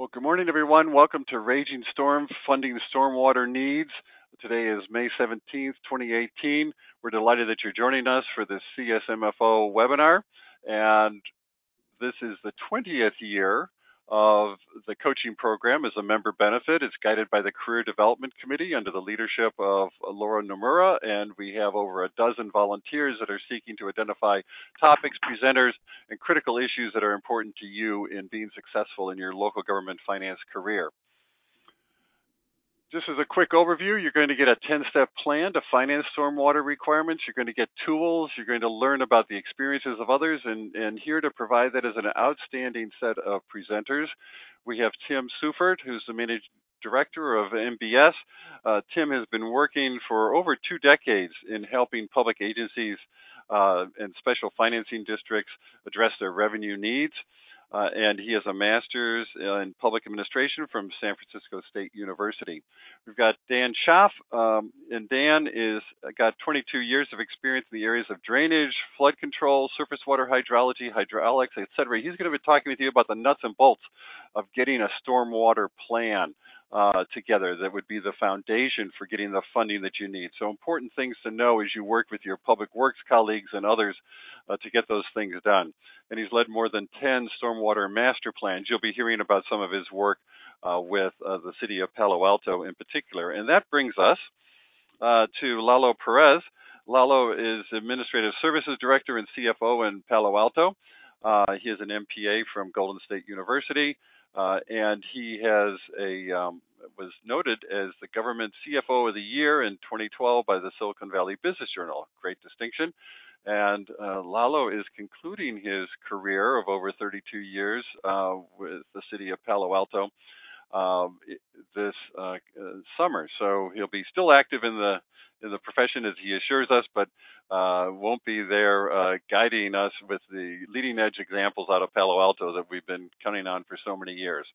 Well, good morning, everyone. Welcome to Raging Storm Funding Stormwater Needs. Today is May 17th, 2018. We're delighted that you're joining us for this CSMFO webinar. And this is the 20th year of the coaching program as a member benefit. It's guided by the Career Development Committee under the leadership of Laura Nomura, and we have over a dozen volunteers that are seeking to identify topics, presenters, and critical issues that are important to you in being successful in your local government finance career. Just as a quick overview, you're going to get a 10-step plan to finance stormwater requirements. You're going to get tools. You're going to learn about the experiences of others. And, and here to provide that is an outstanding set of presenters. We have Tim Seufert, who's the managing director of NBS. Uh, Tim has been working for over two decades in helping public agencies uh, and special financing districts address their revenue needs uh, and he has a master's in public administration from San Francisco State University. We've got Dan Schaaf, um, and Dan is got 22 years of experience in the areas of drainage, flood control, surface water hydrology, hydraulics, etc. He's going to be talking with you about the nuts and bolts of getting a stormwater plan uh, together that would be the foundation for getting the funding that you need. So important things to know as you work with your public works colleagues and others uh, to get those things done. And he's led more than 10 stormwater master plans. You'll be hearing about some of his work uh, with uh, the city of Palo Alto in particular. And that brings us uh, to Lalo Perez. Lalo is Administrative Services Director and CFO in Palo Alto. Uh, he is an MPA from Golden Gate University. Uh, and he has a um, was noted as the government CFO of the year in 2012 by the Silicon Valley Business Journal. Great distinction. And uh, Lalo is concluding his career of over 32 years uh, with the city of Palo Alto um, this uh, summer. So he'll be still active in the in the profession as he assures us, but uh, won't be there uh, guiding us with the leading edge examples out of Palo Alto that we've been counting on for so many years.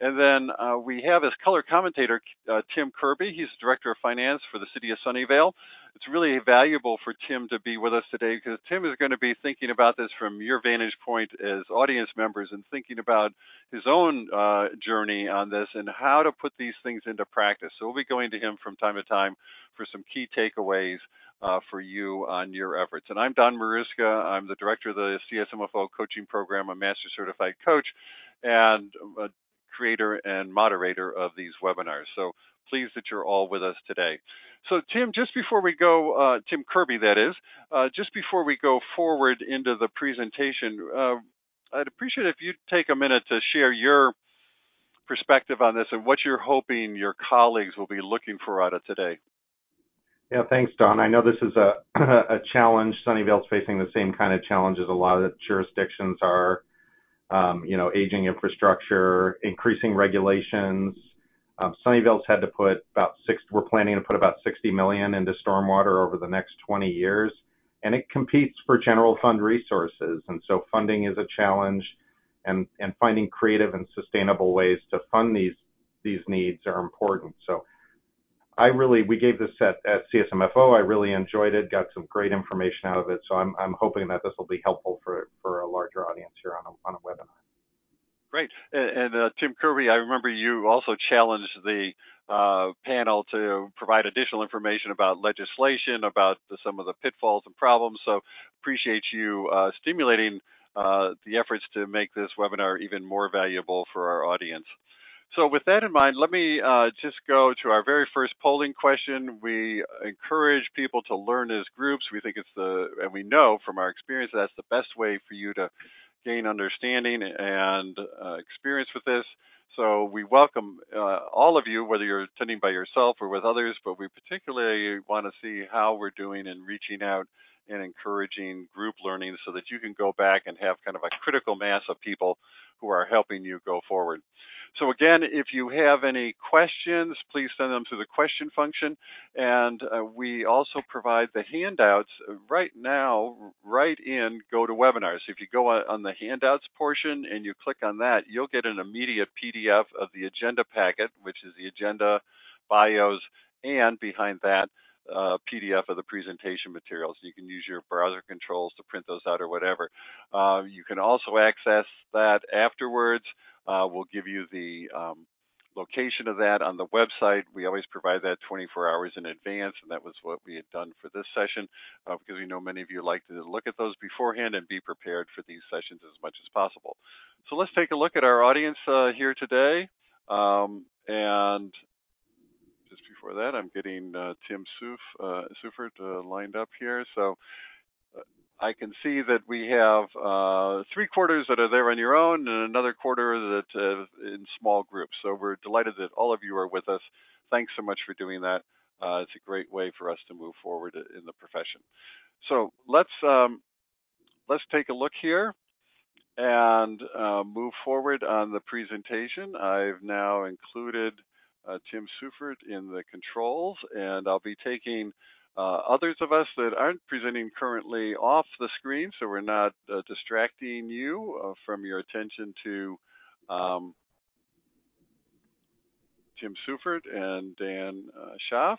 And then uh, we have as color commentator uh, Tim Kirby. He's director of finance for the city of Sunnyvale. It's really valuable for Tim to be with us today because Tim is going to be thinking about this from your vantage point as audience members and thinking about his own uh, journey on this and how to put these things into practice. So we'll be going to him from time to time for some key takeaways uh, for you on your efforts. And I'm Don Maruska. I'm the director of the CSMFO coaching program, a master certified coach, and uh, creator and moderator of these webinars. So pleased that you're all with us today. So Tim, just before we go, uh, Tim Kirby that is, uh, just before we go forward into the presentation, uh, I'd appreciate if you'd take a minute to share your perspective on this and what you're hoping your colleagues will be looking for out of today. Yeah, thanks, Don. I know this is a, a challenge. Sunnyvale's facing the same kind of challenges a lot of jurisdictions are you know, aging infrastructure, increasing regulations. Um, Sunnyvale's had to put about six. We're planning to put about 60 million into stormwater over the next 20 years, and it competes for general fund resources. And so funding is a challenge, and and finding creative and sustainable ways to fund these these needs are important. I really, we gave this at, at CSMFO. I really enjoyed it, got some great information out of it. So I'm, I'm hoping that this will be helpful for, for a larger audience here on a, on a webinar. Great. And, and uh, Tim Kirby, I remember you also challenged the uh, panel to provide additional information about legislation, about the, some of the pitfalls and problems. So appreciate you uh, stimulating uh, the efforts to make this webinar even more valuable for our audience. So with that in mind, let me uh, just go to our very first polling question. We encourage people to learn as groups. We think it's the, and we know from our experience that's the best way for you to gain understanding and uh, experience with this. So we welcome uh, all of you, whether you're attending by yourself or with others, but we particularly want to see how we're doing in reaching out and encouraging group learning so that you can go back and have kind of a critical mass of people who are helping you go forward. So again, if you have any questions, please send them through the question function. And uh, we also provide the handouts right now, right in GoToWebinars. If you go on the handouts portion and you click on that, you'll get an immediate PDF of the agenda packet, which is the agenda, bios, and behind that, uh, PDF of the presentation materials. You can use your browser controls to print those out or whatever. Uh, you can also access that afterwards Uh, we'll give you the um, location of that on the website. We always provide that 24 hours in advance, and that was what we had done for this session uh, because we know many of you like to look at those beforehand and be prepared for these sessions as much as possible. So let's take a look at our audience uh, here today. Um, and before that, I'm getting uh, Tim Suf, uh, Seufert uh, lined up here. So uh, I can see that we have uh, three quarters that are there on your own and another quarter that uh, in small groups. So we're delighted that all of you are with us. Thanks so much for doing that. Uh, it's a great way for us to move forward in the profession. So let's um, let's take a look here and uh, move forward on the presentation. I've now included uh, Tim Seufert in the controls, and I'll be taking uh, others of us that aren't presenting currently off the screen, so we're not uh, distracting you uh, from your attention to um, Tim Seufert and Dan uh, Schaaf.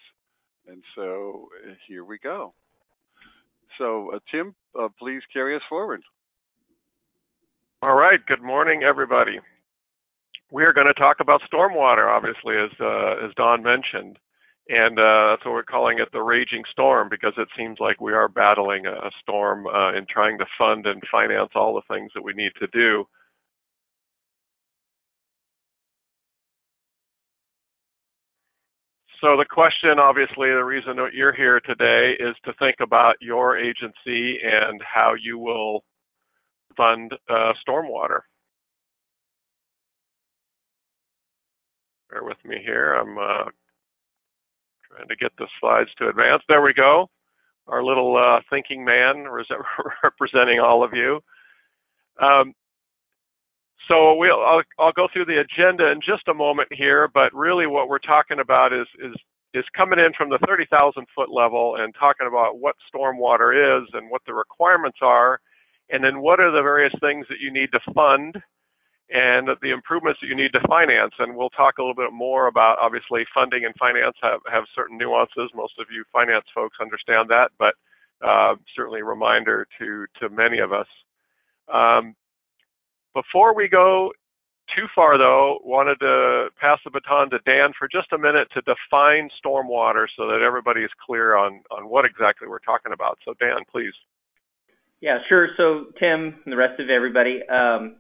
And so uh, here we go. So, Tim, please carry us forward. All right. Good morning, everybody. We are going to talk about stormwater, obviously, as as Don mentioned. And uh, that's what we're calling it the raging storm because it seems like we are battling a, storm uh, in trying to fund and finance all the things that we need to do. So the question, obviously, the reason that you're here today is to think about your agency and how you will fund uh, stormwater. Bear with me here. I'm uh, Trying to get the slides to advance. There we go. Our little uh, thinking man representing all of you. Um, so we'll, I'll, I'll, go through the agenda in just a moment here, but really what we're talking about is, is, is coming in from the 30,000 foot level and talking about what stormwater is and what the requirements are, and then what are the various things that you need to fund and the improvements that you need to finance. And we'll talk a little bit more about obviously funding and finance have, have certain nuances. Most of you finance folks understand that, but uh, certainly a reminder to, to many of us. Um, before we go too far though, wanted to pass the baton to Dan for just a minute to define stormwater so that everybody is clear on, on what exactly we're talking about. So Dan, please. Yeah, sure. So Tim and the rest of everybody, um,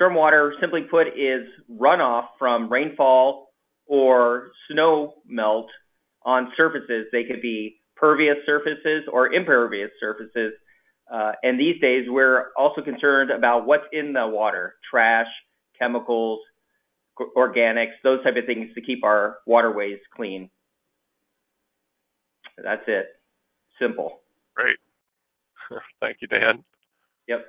Stormwater, simply put, is runoff from rainfall or snow melt on surfaces. They could be pervious surfaces or impervious surfaces. Uh, and these days, we're also concerned about what's in the water trash, chemicals, organics, those type of things to keep our waterways clean. That's it. Simple. Great. Thank you, Dan. Yep.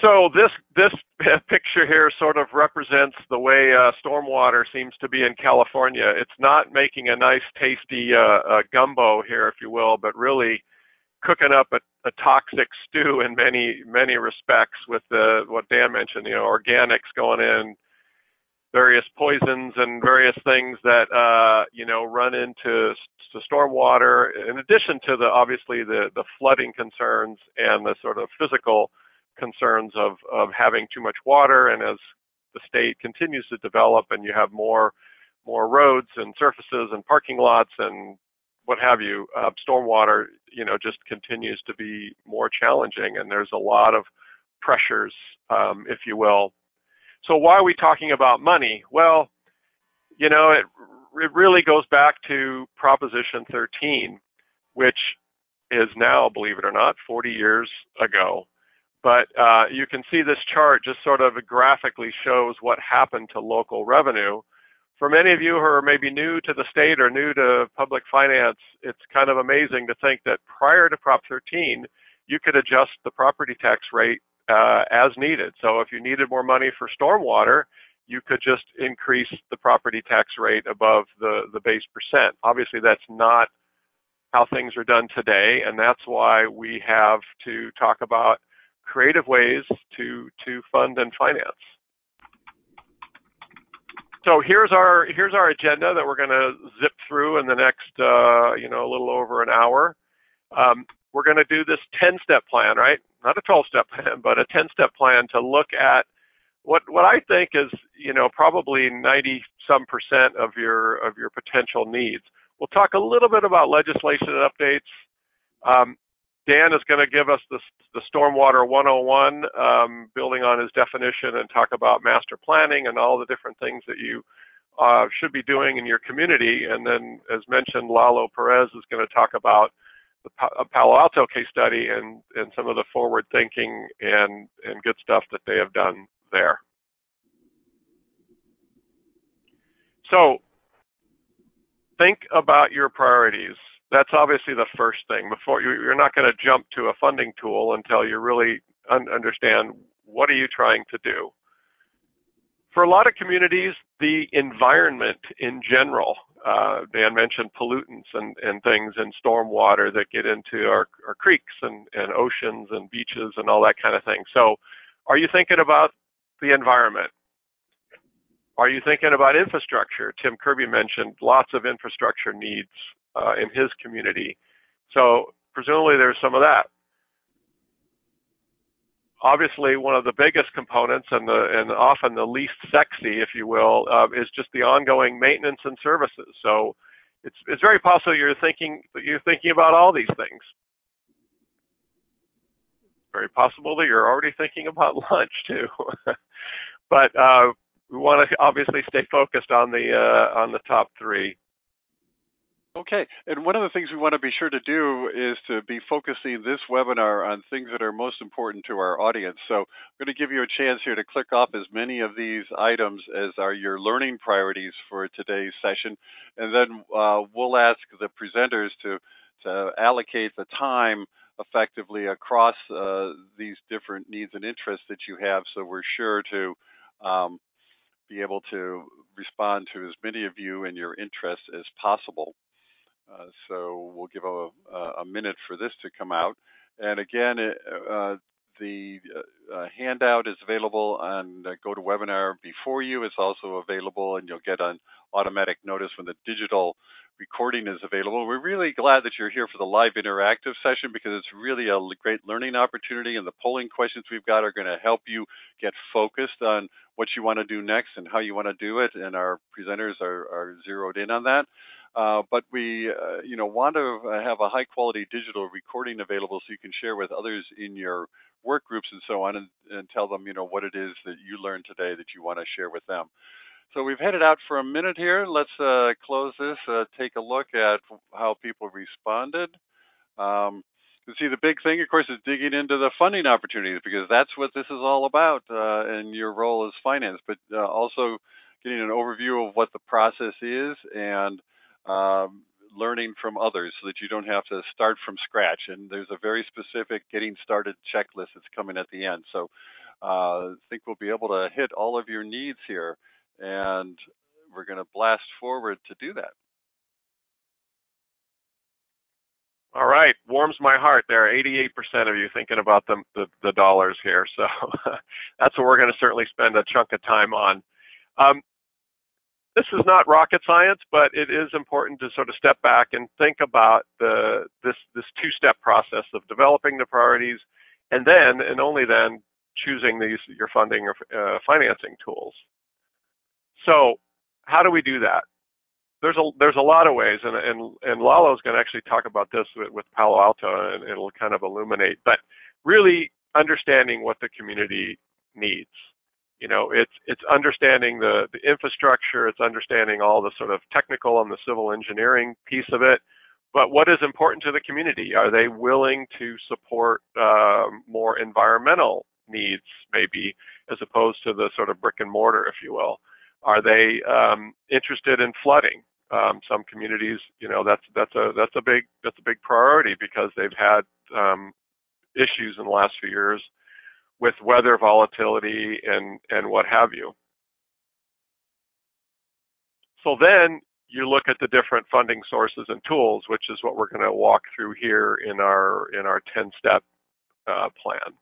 So this this picture here sort of represents the way uh, stormwater seems to be in California. It's not making a nice, tasty uh, uh, gumbo here, if you will, but really cooking up a, a toxic stew in many many respects. With the what Dan mentioned, you know, organics going in, various poisons and various things that uh, you know run into to stormwater. In addition to the obviously the the flooding concerns and the sort of physical concerns of, of having too much water and as the state continues to develop and you have more more roads and surfaces and parking lots and what have you, uh, stormwater, you know, just continues to be more challenging, and there's a lot of pressures, um, if you will. So why are we talking about money? Well, you know, it it really goes back to Proposition 13, which is now, believe it or not, 40 years ago. But uh, you can see this chart just sort of graphically shows what happened to local revenue. For many of you who are maybe new to the state or new to public finance, it's kind of amazing to think that prior to Prop 13, you could adjust the property tax rate uh, as needed. So if you needed more money for stormwater, you could just increase the property tax rate above the, the base percent. Obviously, that's not how things are done today, and that's why we have to talk about creative ways to to fund and finance. So here's our here's our agenda that we're going to zip through in the next uh, you know a little over an hour. Um, we're going to do this 10-step plan, right? Not a 12-step plan, but a 10-step plan to look at what what I think is you know probably 90 some percent of your of your potential needs. We'll talk a little bit about legislation updates. Um, Dan is going to give us the, the Stormwater 101, um, building on his definition, and talk about master planning and all the different things that you uh, should be doing in your community. And then, as mentioned, Lalo Perez is going to talk about the Palo Alto case study and, and some of the forward thinking and, and good stuff that they have done there. So think about your priorities. That's obviously the first thing. Before you're not going to jump to a funding tool until you really understand what are you trying to do. For a lot of communities, the environment in general, uh, Dan mentioned pollutants and, and things and stormwater that get into our, our creeks and, and oceans and beaches and all that kind of thing. So are you thinking about the environment? Are you thinking about infrastructure? Tim Kirby mentioned lots of infrastructure needs uh, in his community. So presumably there's some of that. Obviously, one of the biggest components and the and often the least sexy, if you will, uh, is just the ongoing maintenance and services. So it's it's very possible you're thinking you're thinking about all these things. Very possible that you're already thinking about lunch too. but uh, we want to obviously stay focused on the uh, on the top three. Okay, and one of the things we want to be sure to do is to be focusing this webinar on things that are most important to our audience. So I'm going to give you a chance here to click off as many of these items as are your learning priorities for today's session, and then uh, we'll ask the presenters to, to allocate the time effectively across uh, these different needs and interests that you have so we're sure to um, be able to respond to as many of you and your interests as possible. Uh, so we'll give a, a, minute for this to come out. And again, it, uh, the uh, uh handout is available on GoToWebinar before you. It's also available, and you'll get an automatic notice when the digital recording is available. We're really glad that you're here for the live interactive session because it's really a great learning opportunity, and the polling questions we've got are going to help you get focused on what you want to do next and how you want to do it, and our presenters are, are zeroed in on that. Uh, but we, uh, you know, want to have a high quality digital recording available so you can share with others in your work groups and so on and, and tell them, you know, what it is that you learned today that you want to share with them. So we've headed out for a minute here. Let's uh, close this, uh, take a look at how people responded. Um, you see, the big thing, of course, is digging into the funding opportunities because that's what this is all about uh, in your role as finance, but also getting an overview of what the process is and um, learning from others so that you don't have to start from scratch. And there's a very specific getting started checklist that's coming at the end. So uh, I think we'll be able to hit all of your needs here. And we're going to blast forward to do that. All right, warms my heart. There are 88% of you thinking about the, the, the dollars here, so that's what we're going to certainly spend a chunk of time on. Um, this is not rocket science, but it is important to sort of step back and think about the this this two-step process of developing the priorities, and then and only then choosing these your funding or uh, financing tools. So, how do we do that? There's a there's a lot of ways, and and and Lalo's going to actually talk about this with, with Palo Alto, and it'll kind of illuminate. But really understanding what the community needs you know, it's it's understanding the, the infrastructure, it's understanding all the sort of technical and the civil engineering piece of it. But what is important to the community? Are they willing to support um, more environmental needs, maybe, as opposed to the sort of brick and mortar, if you will? Are they um, interested in flooding? Um, some communities, you know, that's that's a that's a big that's a big priority because they've had um, issues in the last few years with weather volatility and, and what have you. So then you look at the different funding sources and tools, which is what we're going to walk through here in our in our 10-step uh, plan.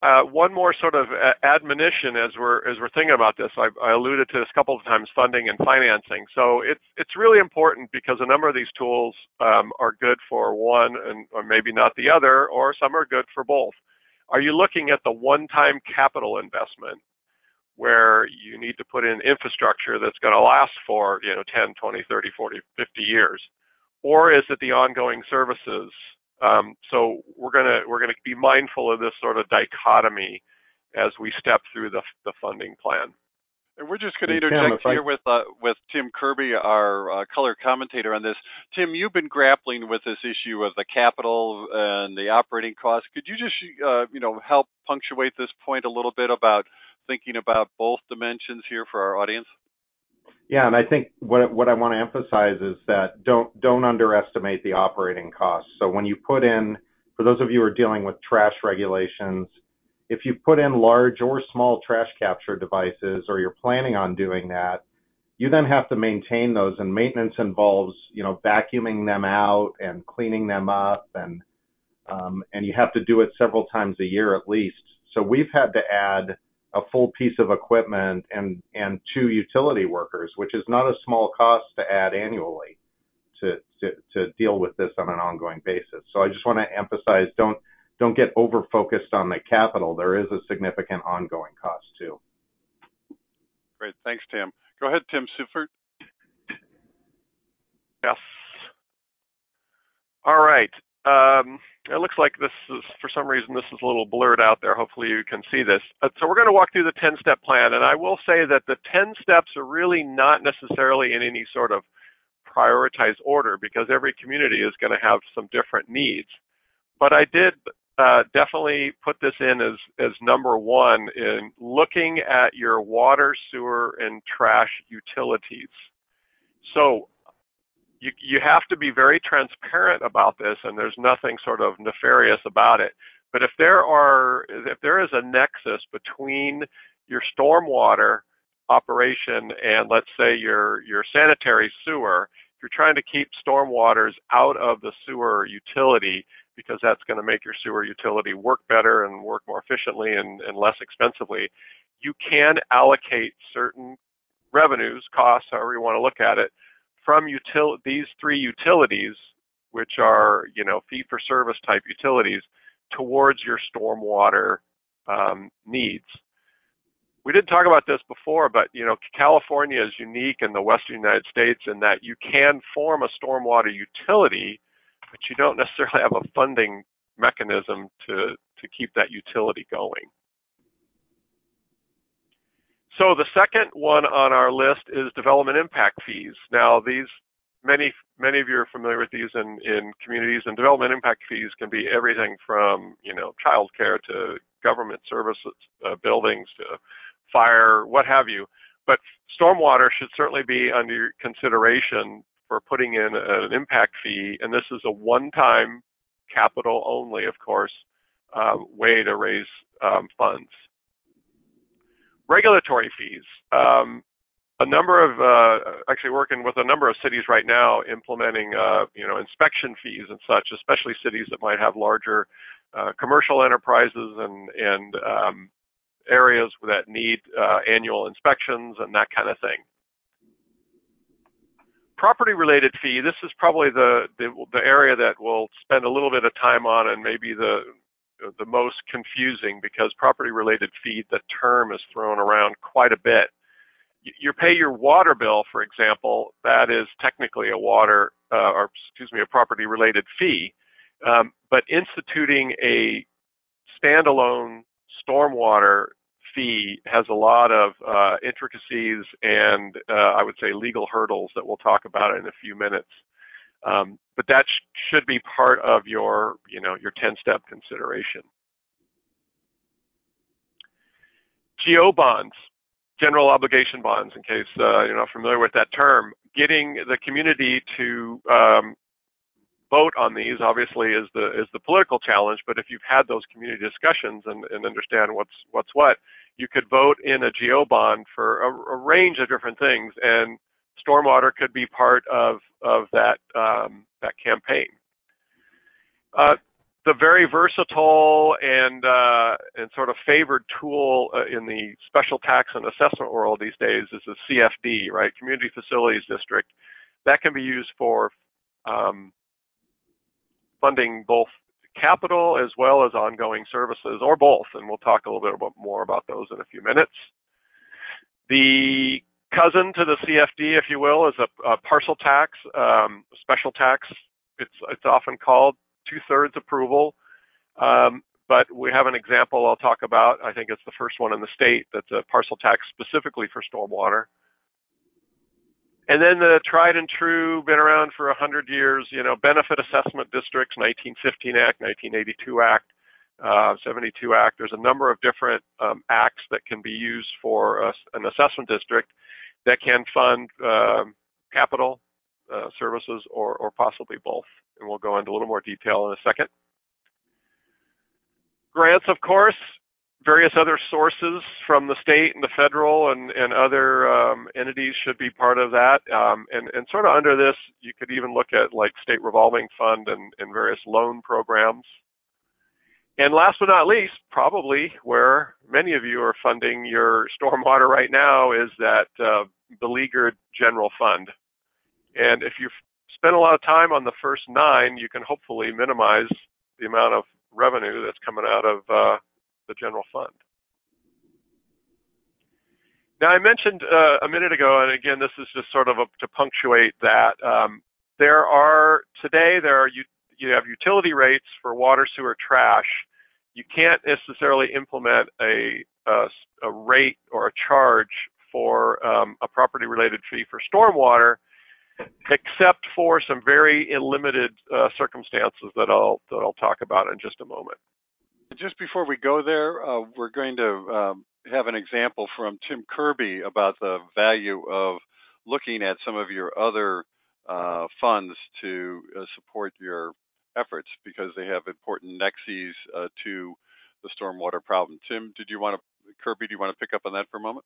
Uh, one more sort of admonition as we're as we're thinking about this. I, I, alluded to this a couple of times: funding and financing. So it's it's really important because a number of these tools um, are good for one, and or maybe not the other, or some are good for both. Are you looking at the one-time capital investment where you need to put in infrastructure that's going to last for, you know, 10, 20, 30, 40, 50 years? Or is it the ongoing services? Um, so we're gonna we're gonna be mindful of this sort of dichotomy as we step through the the funding plan. And we're just going to interject Tim, here I... with uh, with Tim Kirby, our uh, color commentator on this. Tim, you've been grappling with this issue of the capital and the operating costs. Could you just uh, you know help punctuate this point a little bit about thinking about both dimensions here for our audience? Yeah, and I think what what I want to emphasize is that don't don't underestimate the operating costs. So when you put in, for those of you who are dealing with trash regulations, if you put in large or small trash capture devices, or you're planning on doing that, you then have to maintain those, and maintenance involves you know vacuuming them out and cleaning them up, and um, and you have to do it several times a year at least. So we've had to add a full piece of equipment and and two utility workers, which is not a small cost to add annually to to, to deal with this on an ongoing basis. So I just want to emphasize don't don't get over focused on the capital. There is a significant ongoing cost too. Great, thanks, Tim. Go ahead, Tim Seufert. Yes. All right. Um, it looks like this is, for some reason, this is a little blurred out there. Hopefully you can see this. Uh, so we're going to walk through the 10-step plan, and I will say that the 10 steps are really not necessarily in any sort of prioritized order because every community is going to have some different needs. But I did uh, definitely put this in as, as number one in looking at your water, sewer, and trash utilities. So you you have to be very transparent about this, and there's nothing sort of nefarious about it. But if there are if there is a nexus between your stormwater operation and let's say your your sanitary sewer, if you're trying to keep stormwaters out of the sewer utility because that's going to make your sewer utility work better and work more efficiently and, and less expensively, you can allocate certain revenues, costs, however you want to look at it, from util- these three utilities, which are you know fee for service type utilities, towards your stormwater um, needs. We didn't talk about this before, but you know California is unique in the Western United States in that you can form a stormwater utility, but you don't necessarily have a funding mechanism to to keep that utility going. So the second one on our list is development impact fees. Now these many many of you are familiar with these in, in communities and development impact fees can be everything from you know childcare to government services uh, buildings to fire what have you but stormwater should certainly be under consideration for putting in an impact fee and this is a one-time capital only of course uh, way to raise um, funds regulatory fees. Um, a number of uh, actually working with a number of cities right now implementing uh, you know inspection fees and such, especially cities that might have larger uh, commercial enterprises and and um, areas that need uh, annual inspections and that kind of thing. Property related fee, this is probably the, the, the area that we'll spend a little bit of time on and maybe the the most confusing because property related fee, the term is thrown around quite a bit. You pay your water bill, for example, that is technically a water, uh, or excuse me, a property related fee. Um, but instituting a standalone stormwater fee has a lot of uh, intricacies and uh, I would say legal hurdles that we'll talk about in a few minutes. Um, but that sh should be part of your, you know, your 10-step consideration. GO bonds, general obligation bonds, in case uh, you're not familiar with that term, getting the community to um, vote on these obviously is the is the political challenge. But if you've had those community discussions and, and understand what's what's what, you could vote in a GO bond for a, a range of different things, and stormwater could be part of of that um, that campaign. Uh, the very versatile and uh, and sort of favored tool uh, in the special tax and assessment world these days is the CFD, right? Community Facilities District. That can be used for um, funding both capital as well as ongoing services, or both, and we'll talk a little bit more about those in a few minutes. The cousin to the CFD, if you will, is a, a parcel tax, um, special tax. It's it's often called two-thirds approval. Um, but we have an example I'll talk about. I think it's the first one in the state that's a parcel tax specifically for stormwater. And then the tried and true, been around for 100 years, you know, benefit assessment districts, 1915 Act, 1982 Act, uh, 72 Act. There's a number of different um, acts that can be used for a, an assessment district that can fund um, capital uh, services or, or possibly both. And we'll go into a little more detail in a second. Grants, of course, various other sources from the state and the federal and, and other um, entities should be part of that. Um, and, and sort of under this, you could even look at like state revolving fund and, and various loan programs. And last but not least, probably where many of you are funding your stormwater right now is that uh, beleaguered general fund. And if you've spent a lot of time on the first nine, you can hopefully minimize the amount of revenue that's coming out of uh, the general fund. Now, I mentioned uh, a minute ago, and again, this is just sort of a, to punctuate that. Um, there are today there are you, you have utility rates for water, sewer, trash. You can't necessarily implement a a, a rate or a charge for um, a property-related fee for stormwater, except for some very limited uh, circumstances that I'll that I'll talk about in just a moment just before we go there, uh, we're going to um, have an example from Tim Kirby about the value of looking at some of your other uh, funds to uh, support your efforts because they have important nexes uh, to the stormwater problem. Tim, did you want to, Kirby, do you want to pick up on that for a moment?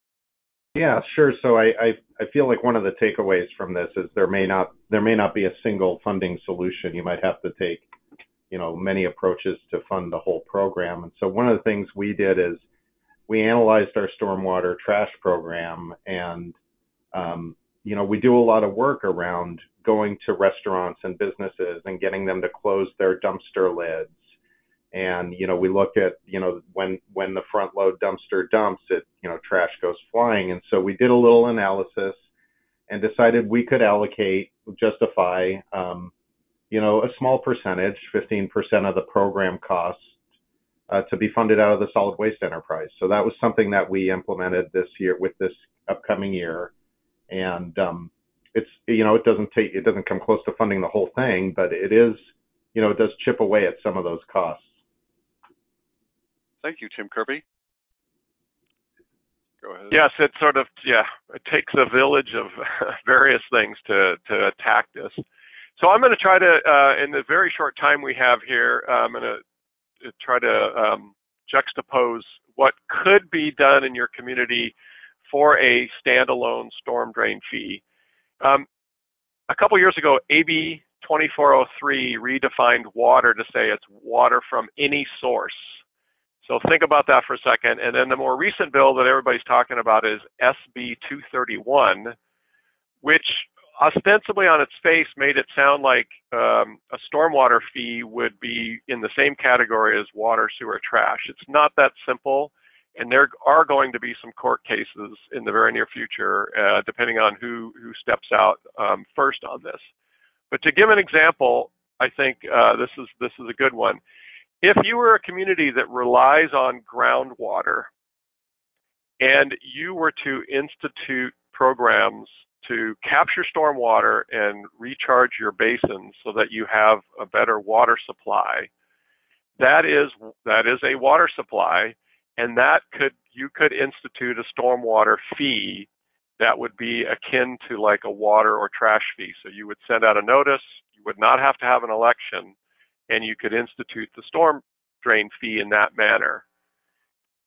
Yeah, sure. So I, I, I feel like one of the takeaways from this is there may not there may not be a single funding solution. You might have to take you know many approaches to fund the whole program. And so one of the things we did is we analyzed our stormwater trash program, and um, you know we do a lot of work around going to restaurants and businesses and getting them to close their dumpster lids. And you know we look at you know when when the front load dumpster dumps, it you know trash goes flying. And so we did a little analysis and decided we could allocate justify um, you know, a small percentage, 15% of the program cost, uh, to be funded out of the solid waste enterprise. So that was something that we implemented this year with this upcoming year, and um, it's you know it doesn't take it doesn't come close to funding the whole thing, but it is you know it does chip away at some of those costs. Thank you, Tim Kirby. Go ahead. Yes, it sort of yeah it takes a village of various things to to attack this. So I'm going to try to, uh, in the very short time we have here, uh, I'm going to try to um, juxtapose what could be done in your community for a standalone storm drain fee. Um, a couple years ago, AB 2403 redefined water to say it's water from any source. So think about that for a second. And then the more recent bill that everybody's talking about is SB 231, which ostensibly on its face made it sound like um, a stormwater fee would be in the same category as water, sewer, trash. It's not that simple, and there are going to be some court cases in the very near future, uh, depending on who who steps out um, first on this. But to give an example, I think uh, this is this is a good one. If you were a community that relies on groundwater, and you were to institute programs to capture stormwater and recharge your basins so that you have a better water supply. That is that is a water supply, and that could you could institute a stormwater fee that would be akin to like a water or trash fee. So you would send out a notice, you would not have to have an election, and you could institute the storm drain fee in that manner.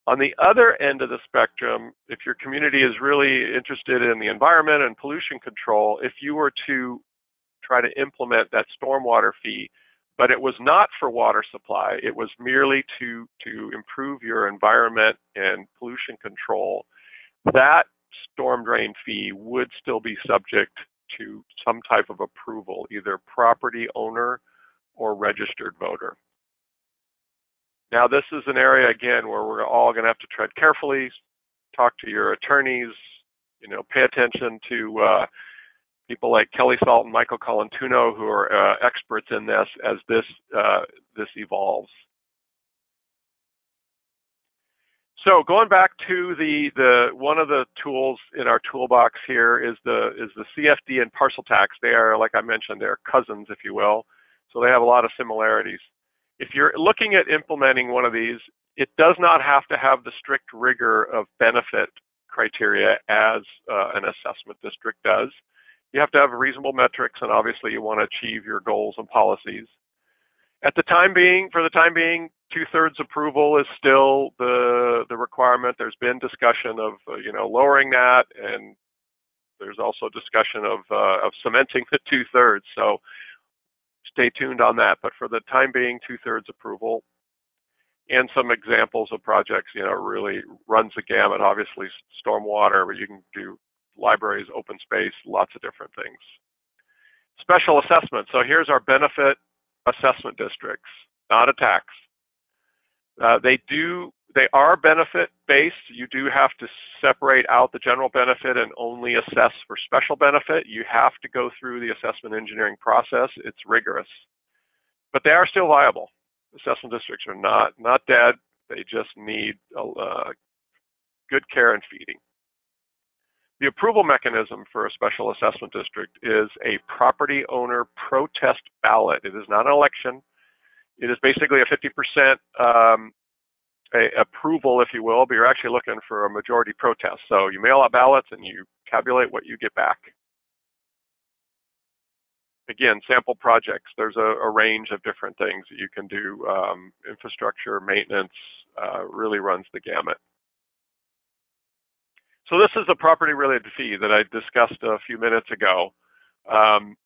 On the other end of the spectrum, if your community is really interested in the environment and pollution control, if you were to try to implement that stormwater fee, but it was not for water supply, it was merely to, to improve your environment and pollution control, that storm drain fee would still be subject to some type of approval, either property owner or registered voter. Now, this is an area again where we're all going to have to tread carefully, talk to your attorneys, you know, pay attention to uh, people like Kelly Salt and Michael Colantuono, who are uh, experts in this as this uh, this evolves. So going back to the the one of the tools in our toolbox here is the is the CFD and parcel tax. They are, like I mentioned, they're cousins, if you will. So they have a lot of similarities. If you're looking at implementing one of these, it does not have to have the strict rigor of benefit criteria as uh, an assessment district does. You have to have reasonable metrics, and obviously you want to achieve your goals and policies. At the time being, for the time being, two-thirds approval is still the the requirement. There's been discussion of uh, you know lowering that, and there's also discussion of uh, of cementing the two-thirds. So stay tuned on that. But for the time being, two-thirds approval, and some examples of projects. You know, really runs the gamut. Obviously, stormwater, but you can do libraries, open space, lots of different things. Special assessment. So here's our benefit assessment districts, not a tax. Uh, they do they are benefit based. You do have to separate out the general benefit and only assess for special benefit. You have to go through the assessment engineering process. It's rigorous, but they are still viable. Assessment districts are not not dead. They just need good care and feeding. The approval mechanism for a special assessment district is a property owner protest ballot. It is not an election. It is basically a 50% um, a approval, if you will, but you're actually looking for a majority protest. So you mail out ballots and you tabulate what you get back. Again, sample projects. There's a, a range of different things that you can do. Um, infrastructure, maintenance, uh, really runs the gamut. So this is the property related fee that I discussed a few minutes ago. Um,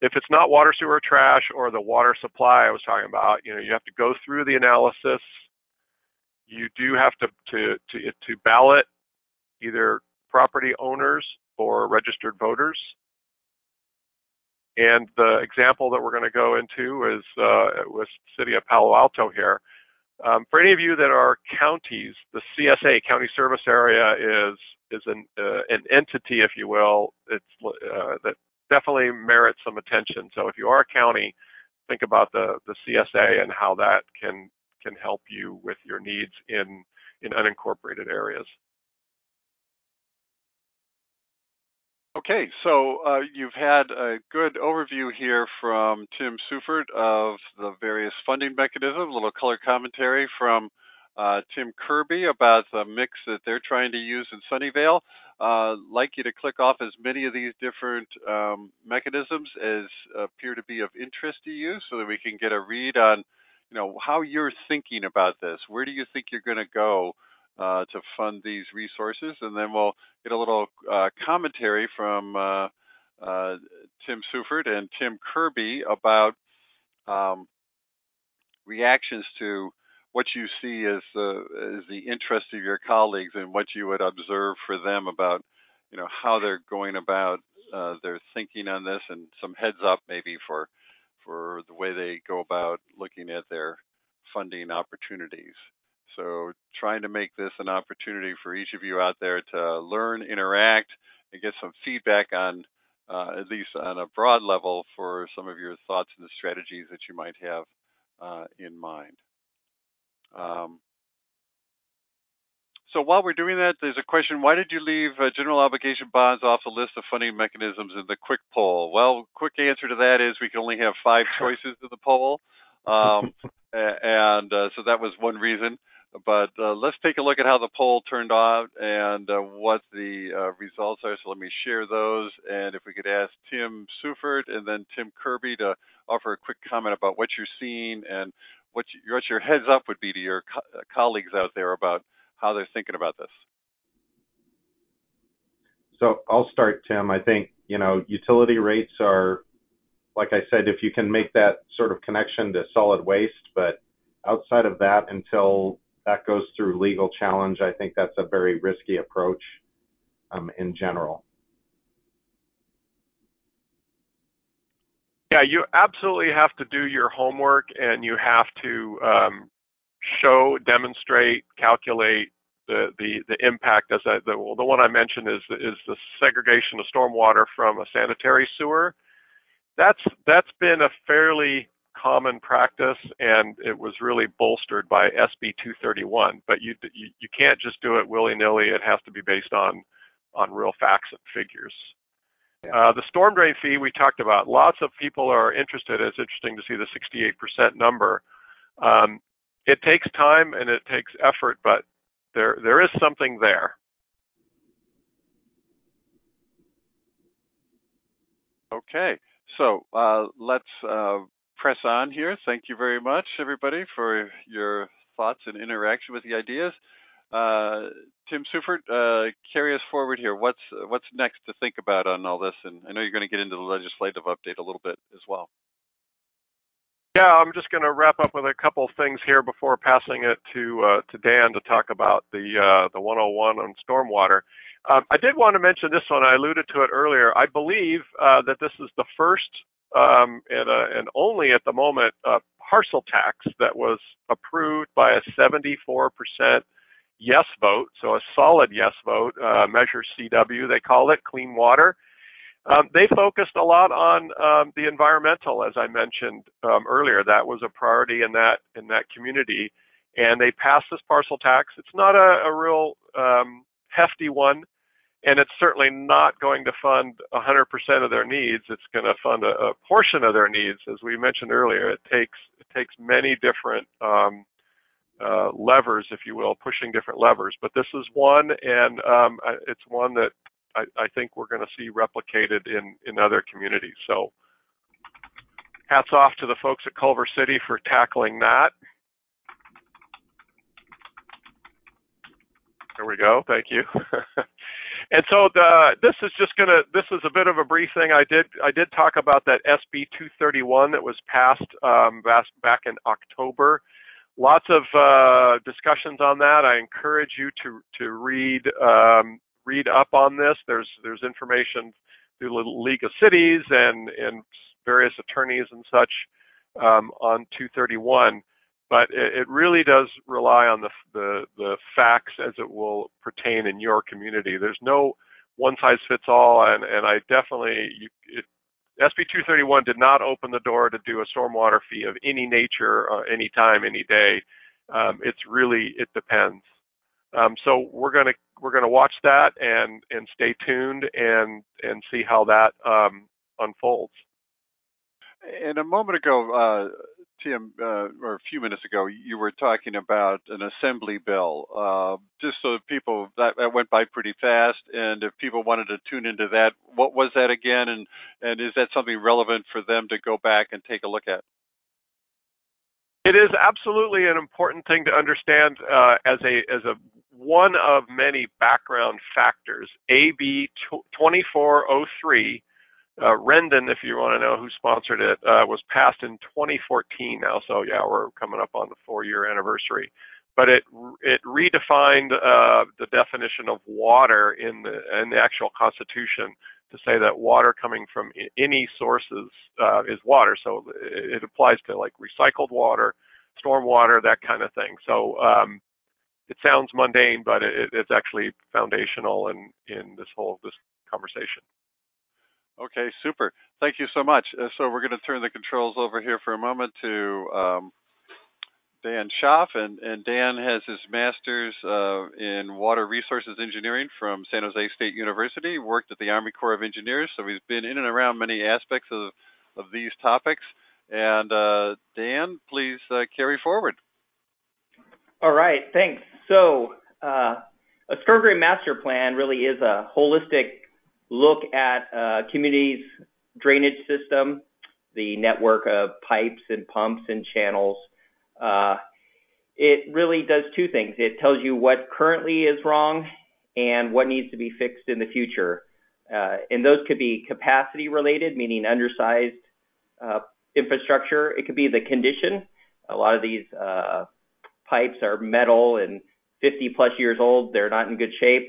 if it's not water, sewer, trash, or the water supply I was talking about, you know, you have to go through the analysis. You do have to to to, to ballot either property owners or registered voters. And the example that we're going to go into is uh, with City of Palo Alto here. Um, for any of you that are counties, the CSA, County Service Area, is is an uh, an entity, if you will, it's uh, that definitely merits some attention. So if you are a county, think about the the CSA and how that can can help you with your needs in in unincorporated areas. Okay, so uh, you've had a good overview here from Tim Seufert of the various funding mechanisms, a little color commentary from uh, Tim Kirby about the mix that they're trying to use in Sunnyvale. Uh, like you to click off as many of these different um, mechanisms as appear to be of interest to you so that we can get a read on you know how you're thinking about this. Where do you think you're going to go uh, to fund these resources, and then we'll get a little uh, commentary from uh, uh Tim Seufert and Tim Kirby about um, reactions to what you see as the as the interest of your colleagues and what you would observe for them about you know how they're going about uh, their thinking on this, and some heads up maybe for for the way they go about looking at their funding opportunities. So trying to make this an opportunity for each of you out there to learn, interact, and get some feedback on, uh, at least on a broad level, for some of your thoughts and the strategies that you might have uh, in mind. Um, so while we're doing that, there's a question, why did you leave uh, general obligation bonds off the list of funding mechanisms in the quick poll? Well, quick answer to that is we can only have five choices in the poll. Um, and uh, so that was one reason. But uh, let's take a look at how the poll turned out and uh, what the uh, results are. So let me share those. And if we could ask Tim Seufert and then Tim Kirby to offer a quick comment about what you're seeing and what, you, what your heads up would be to your co- uh, colleagues out there about how they're thinking about this. So I'll start, Tim. I think, you know, utility rates are, like I said, if you can make that sort of connection to solid waste, but outside of that, until that goes through legal challenge, I think that's a very risky approach um, in general. Yeah, you absolutely have to do your homework and you have to um, show, demonstrate, calculate the the, the impact. As I, the the one I mentioned is is the segregation of stormwater from a sanitary sewer. That's that's been a fairly common practice, and it was really bolstered by SB 231. But you you, you can't just do it willy nilly. It has to be based on on real facts and figures. Uh, the storm drain fee we talked about. Lots of people are interested. It's interesting to see the 68% number. Um, it takes time and it takes effort, but there there is something there. Okay, so uh, let's uh, press on here. Thank you very much, everybody, for your thoughts and interaction with the ideas. Uh, Tim Seufert, uh, carry us forward here. What's what's next to think about on all this? And I know you're going to get into the legislative update a little bit as well. Yeah, I'm just going to wrap up with a couple things here before passing it to uh, to Dan to talk about the uh, the 101 on stormwater. Um, I did want to mention this one. I alluded to it earlier. I believe uh, that this is the first um, and, uh, and only at the moment parcel tax that was approved by a 74 percent yes vote, so a solid yes vote, uh, Measure CW, they call it, clean water. Um, they focused a lot on um, the environmental, as I mentioned um, earlier. That was a priority in that in that community, and they passed this parcel tax. It's not a, a real um, hefty one, and it's certainly not going to fund 100% of their needs. It's going to fund a, a, portion of their needs, as we mentioned earlier. It takes it takes many different um, uh, levers, if you will, pushing different levers. But this is one, and um, it's one that I, I think we're going to see replicated in, in other communities. So hats off to the folks at Culver City for tackling that. There we go. Thank you. and so the, this is just gonna. This is a bit of a brief thing. I did. I did talk about that SB 231 that was passed um, back in October lots of uh, discussions on that. I encourage you to to read um, read up on this. There's there's information through the League of Cities and and various attorneys and such um, on 231. But it, it, really does rely on the, the the facts as it will pertain in your community. There's no one size fits all, and and I definitely you, it, SB 231 did not open the door to do a stormwater fee of any nature, uh, any time, any day. Um, it's really it depends. Um, so we're gonna we're gonna watch that and and stay tuned and and see how that um, unfolds. And a moment ago, uh, Tim, uh, or a few minutes ago, you were talking about an assembly bill. Uh, just so people that, that went by pretty fast, and if people wanted to tune into that, what was that again? And and is that something relevant for them to go back and take a look at? It is absolutely an important thing to understand uh, as a as a one of many background factors. AB 2403 uh, Rendon, if you want to know who sponsored it, uh, was passed in 2014 now. So yeah, we're coming up on the four-year anniversary. But it it redefined uh, the definition of water in the in the actual Constitution to say that water coming from any sources uh, is water. So it, applies to like recycled water, storm water, that kind of thing. So um, it sounds mundane, but it, it's actually foundational in in this whole this conversation. Okay, super. Thank you so much. Uh, so we're going to turn the controls over here for a moment to um, Dan Schaaf, and, and, Dan has his master's uh, in water resources engineering from San Jose State University. Worked at the Army Corps of Engineers, so he's been in and around many aspects of of these topics. And uh, Dan, please uh, carry forward. All right, thanks. So uh, a storm drain master plan really is a holistic look at uh, community's drainage system, the network of pipes and pumps and channels. Uh, it really does two things. It tells you what currently is wrong and what needs to be fixed in the future. Uh, and those could be capacity related, meaning undersized uh, infrastructure. It could be the condition. A lot of these uh, pipes are metal and 50 plus years old. They're not in good shape.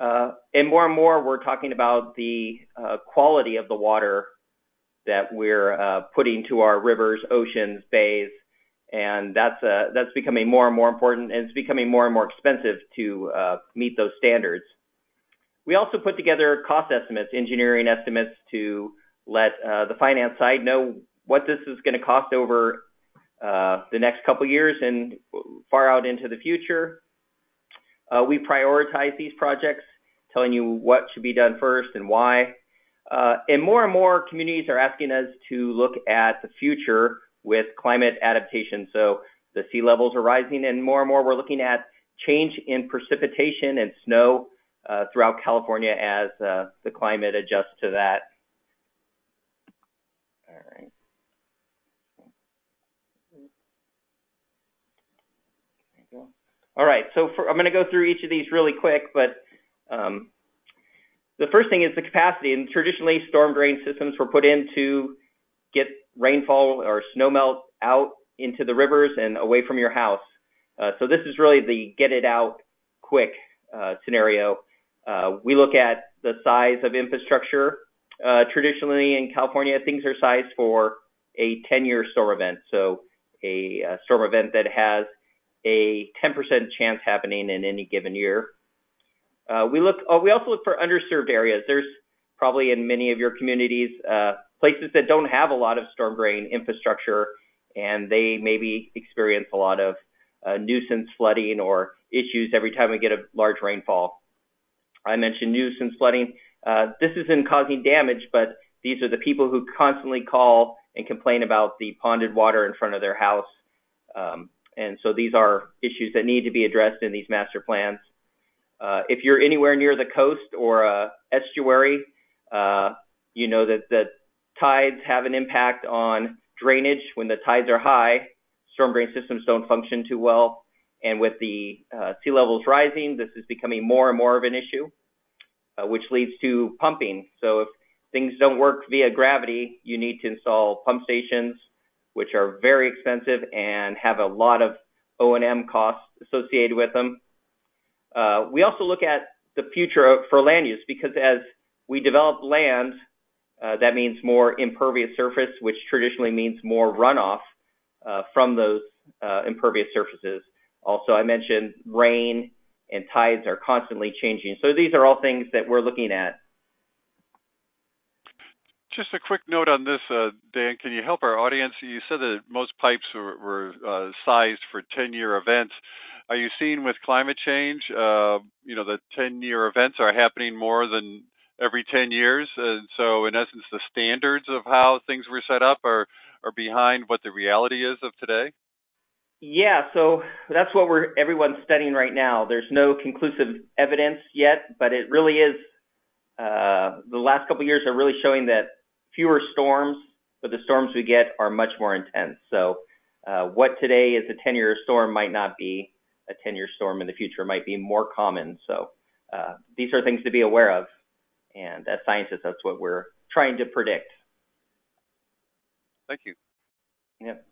Uh, and more and more, we're talking about the uh, quality of the water that we're uh, putting to our rivers, oceans, bays, and that's that's becoming more and more important, and it's becoming more and more expensive to meet those standards. We also put together cost estimates, engineering estimates, to let the finance side know what this is going to cost over the next couple years and far out into the future. Uh, we prioritize these projects, telling you what should be done first and why. Uh, and more and more communities are asking us to look at the future with climate adaptation. So the sea levels are rising, and more and more we're looking at change in precipitation and snow uh, throughout California as the climate adjusts to that. All right. All right, so for, I'm going to go through each of these really quick, but um, the first thing is the capacity. And traditionally, storm drain systems were put in to get rainfall or snowmelt out into the rivers and away from your house. Uh, so this is really the get it out quick uh, scenario. Uh, we look at the size of infrastructure. Uh, traditionally in California, things are sized for a 10-year storm event. So a, a storm event that has a 10% chance happening in any given year. Uh, we look. Oh, we also look for underserved areas. There's probably in many of your communities uh, places that don't have a lot of storm drain infrastructure, and they maybe experience a lot of uh, nuisance flooding or issues every time we get a large rainfall. I mentioned nuisance flooding. Uh, this isn't causing damage, but these are the people who constantly call and complain about the ponded water in front of their house. Um, and so these are issues that need to be addressed in these master plans. Uh, if you're anywhere near the coast or a estuary, uh, you know that the tides have an impact on drainage. When the tides are high, storm drain systems don't function too well. And with the uh, sea levels rising, this is becoming more and more of an issue, uh, which leads to pumping. So if things don't work via gravity, you need to install pump stations, which are very expensive and have a lot of O&M costs associated with them. Uh, we also look at the future for land use because as we develop land, uh, that means more impervious surface, which traditionally means more runoff uh, from those uh, impervious surfaces. Also, I mentioned rain and tides are constantly changing. So these are all things that we're looking at. Just a quick note on this, uh, Dan. Can you help our audience? You said that most pipes were, were uh, sized for 10-year events. Are you seeing with climate change, uh, you know, the 10-year events are happening more than every 10 years, and so in essence, the standards of how things were set up are are behind what the reality is of today? Yeah, so that's what we're everyone's studying right now. There's no conclusive evidence yet, but it really is. Uh, the last couple of years are really showing that fewer storms, but the storms we get are much more intense. So, uh, what today is a 10-year storm might not be a 10-year storm in the future. Might be more common. So, uh, these are things to be aware of, and as scientists, that's what we're trying to predict. Thank you. Yep.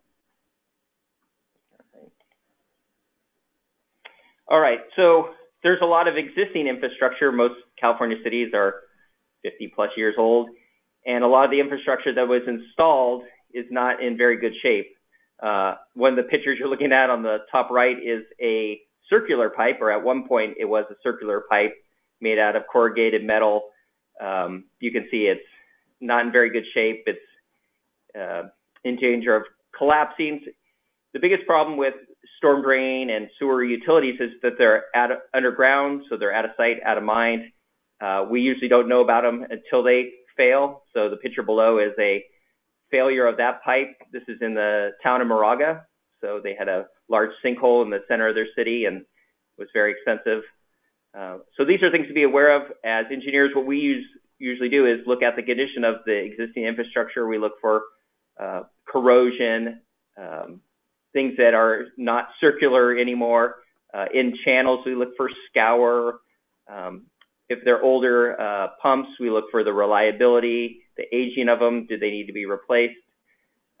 All right. So there's a lot of existing infrastructure. Most California cities are 50 plus years old, and a lot of the infrastructure that was installed is not in very good shape. Uh, one of the pictures you're looking at on the top right is a circular pipe, or at one point it was a circular pipe made out of corrugated metal. Um, you can see it's not in very good shape. It's uh, in danger of collapsing. The biggest problem with storm drain and sewer utilities is that they're at, underground, so they're out of sight, out of mind. Uh, we usually don't know about them until they fail. So the picture below is a failure of that pipe. This is in the town of Moraga. So they had a large sinkhole in the center of their city and was very expensive. Uh, so these are things to be aware of as engineers. What we use, usually do is look at the condition of the existing infrastructure. We look for uh, corrosion, um, things that are not circular anymore. Uh, in channels, we look for scour. Um, if they're older uh, pumps, we look for the reliability, the aging of them. Do they need to be replaced?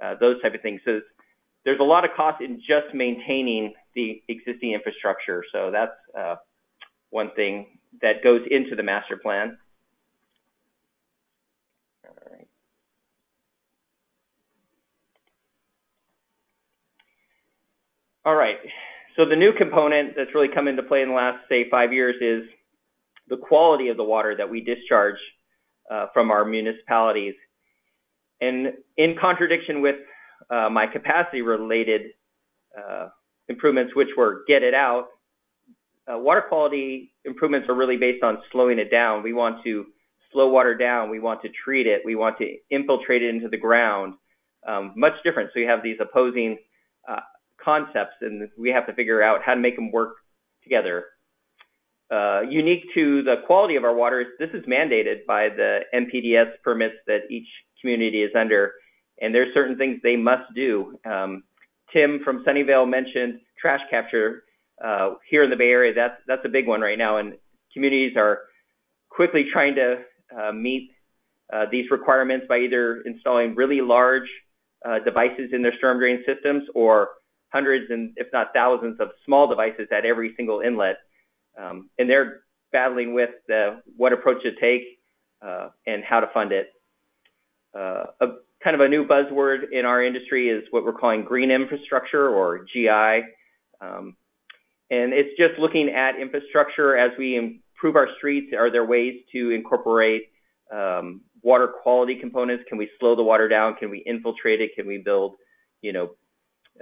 Uh, those type of things. So there's a lot of cost in just maintaining the existing infrastructure. So that's uh, one thing that goes into the master plan. All right. So the new component that's really come into play in the last, say, five years is the quality of the water that we discharge uh, from our municipalities. And in contradiction with uh, my capacity related uh, improvements, which were get it out, uh, water quality improvements are really based on slowing it down. We want to slow water down. We want to treat it. We want to infiltrate it into the ground. Um, much different. So you have these opposing uh, concepts, and we have to figure out how to make them work together. Uh, unique to the quality of our water, this is mandated by the NPDES permits that each community is under, and there's certain things they must do. Um, Tim from Sunnyvale mentioned trash capture uh, here in the Bay Area. That's a big one right now, and communities are quickly trying to uh, meet these requirements by either installing really large devices in their storm drain systems or hundreds and if not thousands of small devices at every single inlet. Um, and they're battling with the, what approach to take uh, and how to fund it. Uh, a kind of a new buzzword in our industry is what we're calling green infrastructure or GI. Um, and it's just looking at infrastructure as we improve our streets. Are there ways to incorporate um, water quality components? Can we slow the water down? Can we infiltrate it? Can we build, you know,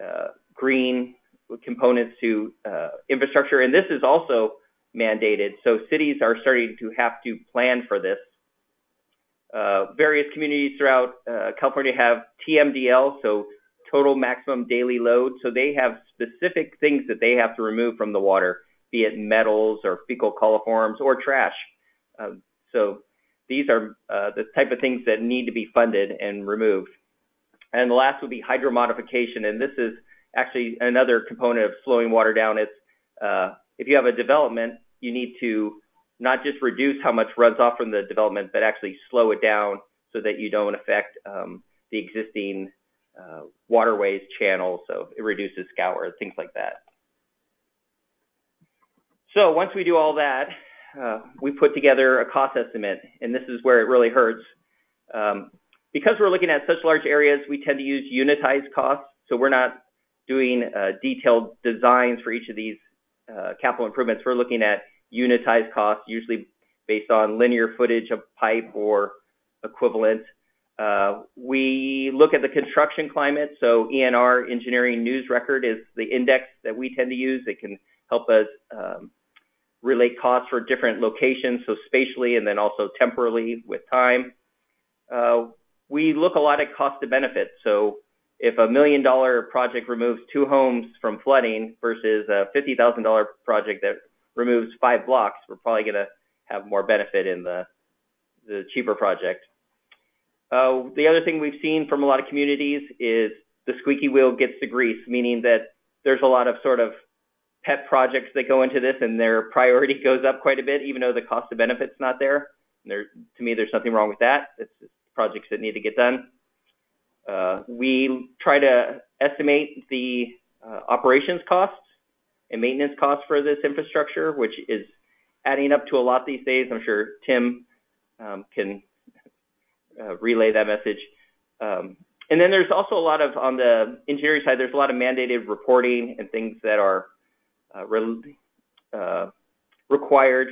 uh, green components to uh, infrastructure? And this is also mandated. So cities are starting to have to plan for this. Uh, various communities throughout uh, California have TMDL, so total maximum daily load. So they have specific things that they have to remove from the water, be it metals or fecal coliforms or trash. Uh, so these are uh, the type of things that need to be funded and removed. And the last would be hydromodification, and this is actually another component of slowing water down. It's uh, if you have a development, you need to not just reduce how much runs off from the development, but actually slow it down so that you don't affect um, the existing uh, waterways, channels, so it reduces scour, things like that. So once we do all that, uh, we put together a cost estimate, and this is where it really hurts. Um, because we're looking at such large areas, we tend to use unitized costs. So we're not doing uh, detailed designs for each of these capital improvements. We're looking at unitized costs, usually based on linear footage of pipe or equivalent. Uh, we look at the construction climate. So ENR, Engineering News Record, is the index that we tend to use. It can help us um, relate costs for different locations, so spatially and then also temporally with time. Uh, we look a lot at cost to benefit. So if a million dollar project removes two homes from flooding versus a $50,000 project that removes five blocks, we're probably going to have more benefit in the, the cheaper project. Uh, the other thing we've seen from a lot of communities is the squeaky wheel gets the grease, meaning that there's a lot of sort of pet projects that go into this and their priority goes up quite a bit, even though the cost of benefit's not there. And there, to me, there's nothing wrong with that. It's projects that need to get done. Uh, we try to estimate the uh, operations costs and maintenance costs for this infrastructure, which is adding up to a lot these days. I'm sure Tim um, can uh, relay that message. Um, and then there's also a lot of, on the engineering side, there's a lot of mandated reporting and things that are re required.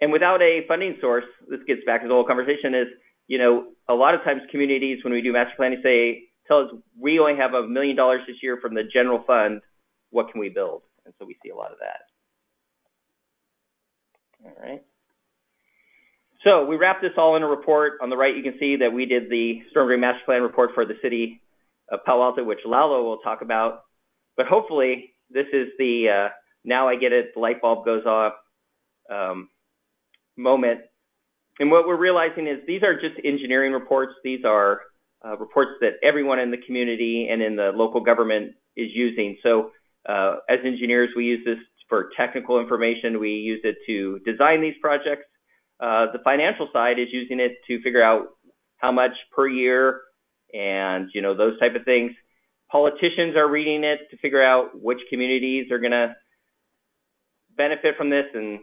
And without a funding source, this gets back to the whole conversation is, you know, a lot of times communities, when we do master planning, say, tell us, we only have a million dollars this year from the general fund. What can we build? And so we see a lot of that. All right. So we wrap this all in a report. On the right, you can see that we did the storm drain master plan report for the city of Palo Alto, which Lalo will talk about. But hopefully, this is the uh, now I get it, the light bulb goes off um, moment. And what we're realizing is these are just engineering reports. These are uh, reports that everyone in the community and in the local government is using. So uh, as engineers, we use this for technical information. We use it to design these projects. Uh, the financial side is using it to figure out how much per year and you know those type of things. Politicians are reading it to figure out which communities are going to benefit from this and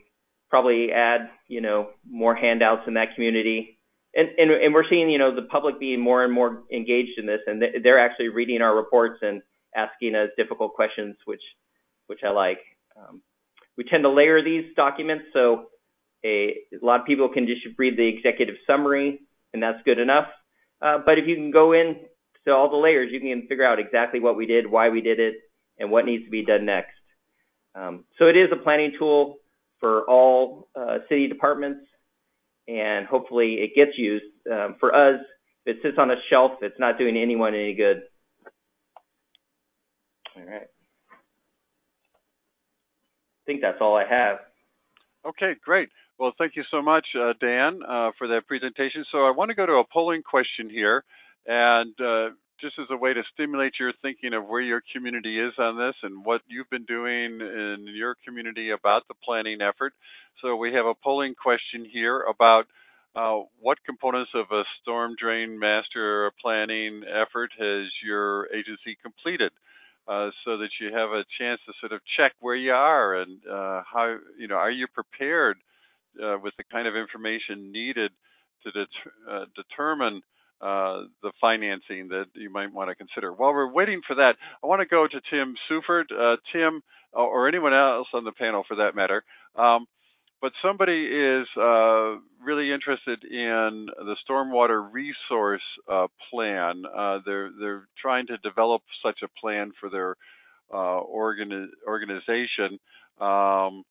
probably add you know more handouts in that community. And, and, and we're seeing you know the public being more and more engaged in this, and they're actually reading our reports and asking us difficult questions, which which I like. Um, we tend to layer these documents so a, a, lot of people can just read the executive summary, and that's good enough. Uh, but if you can go in to all the layers, you can figure out exactly what we did, why we did it, and what needs to be done next. Um, so it is a planning tool for all uh, city departments, and hopefully it gets used. Um, for us, if it sits on a shelf, it's not doing anyone any good. All right. I think that's all I have. Okay, great. Well, thank you so much, uh, Dan, uh, for that presentation. So I want to go to a polling question here, and uh, just as a way to stimulate your thinking of where your community is on this and what you've been doing in your community about the planning effort. So we have a polling question here about uh, what components of a storm drain master planning effort has your agency completed? Uh, so that you have a chance to sort of check where you are and uh, how you know are you prepared uh, with the kind of information needed to det- uh, determine uh, the financing that you might want to consider. While we're waiting for that, I want to go to Tim Seufert. Uh, Tim, or anyone else on the panel for that matter. Um, but somebody is uh, really interested in the stormwater resource uh, plan. Uh, they're they're trying to develop such a plan for their organi- organization. Um,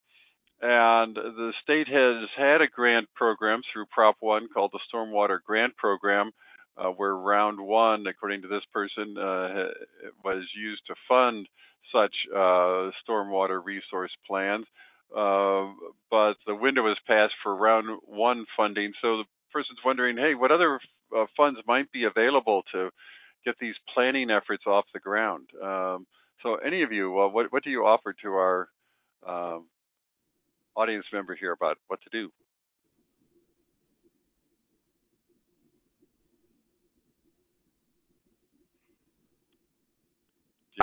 and the state has had a grant program through Prop 1 called the Stormwater Grant Program, uh, where round one, according to this person, uh, was used to fund such uh, stormwater resource plans. Uh, but the window was passed for round one funding. So the person's wondering, hey, what other uh, funds might be available to get these planning efforts off the ground? Um, so, any of you, uh, what, what do you offer to our um, audience member here about what to do?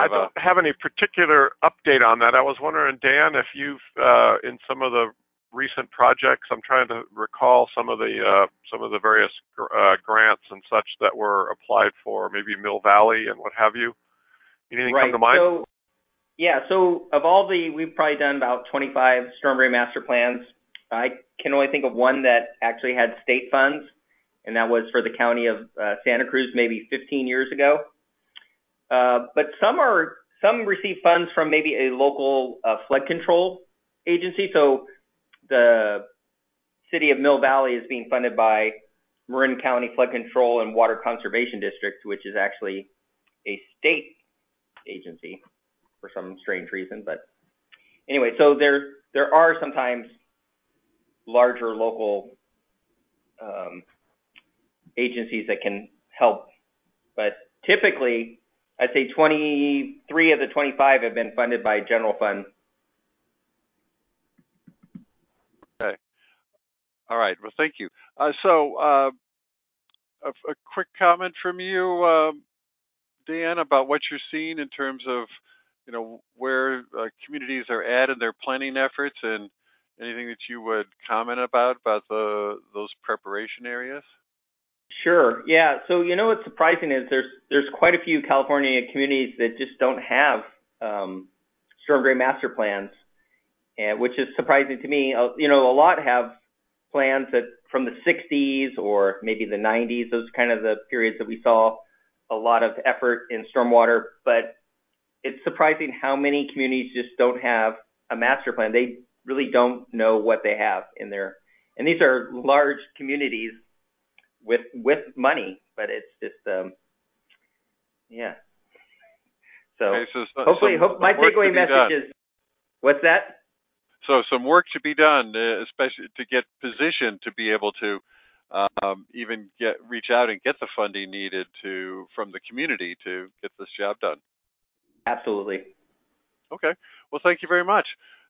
I don't have any particular update on that. I was wondering, Dan, if you've uh, in some of the recent projects, I'm trying to recall some of the uh, some of the various uh, grants and such that were applied for, maybe Mill Valley and what have you. Anything right. come to mind? So, yeah. So of all the, we've probably done about 25 storm drain master plans. I can only think of one that actually had state funds, and that was for the county of uh, Santa Cruz, maybe 15 years ago. Uh, but some are some receive funds from maybe a local uh, flood control agency. So the city of Mill Valley is being funded by Marin County Flood Control and Water Conservation District, which is actually a state agency for some strange reason. But anyway, so there there are sometimes larger local um, agencies that can help, but typically I'd say 23 of the 25 have been funded by general fund. Okay. All right. Well, thank you. Uh, so, uh, a, a, quick comment from you, uh, Dan, about what you're seeing in terms of, you know, where uh, communities are at in their planning efforts, and anything that you would comment about about the those preparation areas. Sure. Yeah. So you know what's surprising is there's there's quite a few California communities that just don't have um, storm drain master plans, and which is surprising to me. Uh, you know, a lot have plans that from the 60s or maybe the 90s. Those kind of the periods that we saw a lot of effort in stormwater. But it's surprising how many communities just don't have a master plan. They really don't know what they have in there. And these are large communities with with money, but it's just um yeah. So, okay, so, so hopefully, hope my takeaway message done. is what's that? So some work to be done, uh, especially to get positioned to be able to um, even get reach out and get the funding needed to from the community to get this job done. Absolutely. Okay. Well, thank you very much.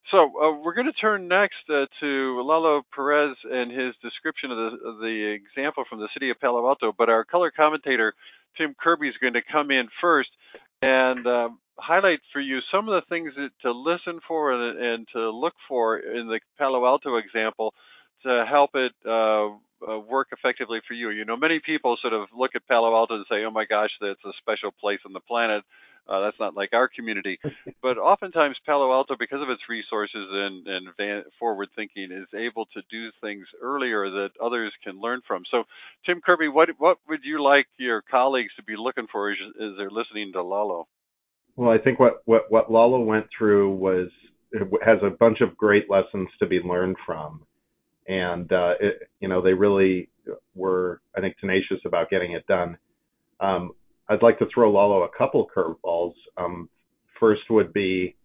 So uh, we're going to turn next uh, to Lalo Perez and his description of the, of the, example from the city of Palo Alto. But our color commentator Tim Kirby is going to come in first and uh, highlight for you some of the things that, to listen for and, and, to look for in the Palo Alto example to help it uh, uh, work effectively for you. You know, many people sort of look at Palo Alto and say, "Oh my gosh, that's a special place on the planet." Uh, that's not like our community, but oftentimes Palo Alto, because of its resources and and van, forward thinking, is able to do things earlier that others can learn from. So, Tim Kirby, what what would you like your colleagues to be looking for as, as they're listening to Lalo? Well, I think what what what Lalo went through was has a bunch of great lessons to be learned from, and uh, it, you know they really were I think tenacious about getting it done. Um, I'd like to throw Lalo a couple curveballs. Um, first would be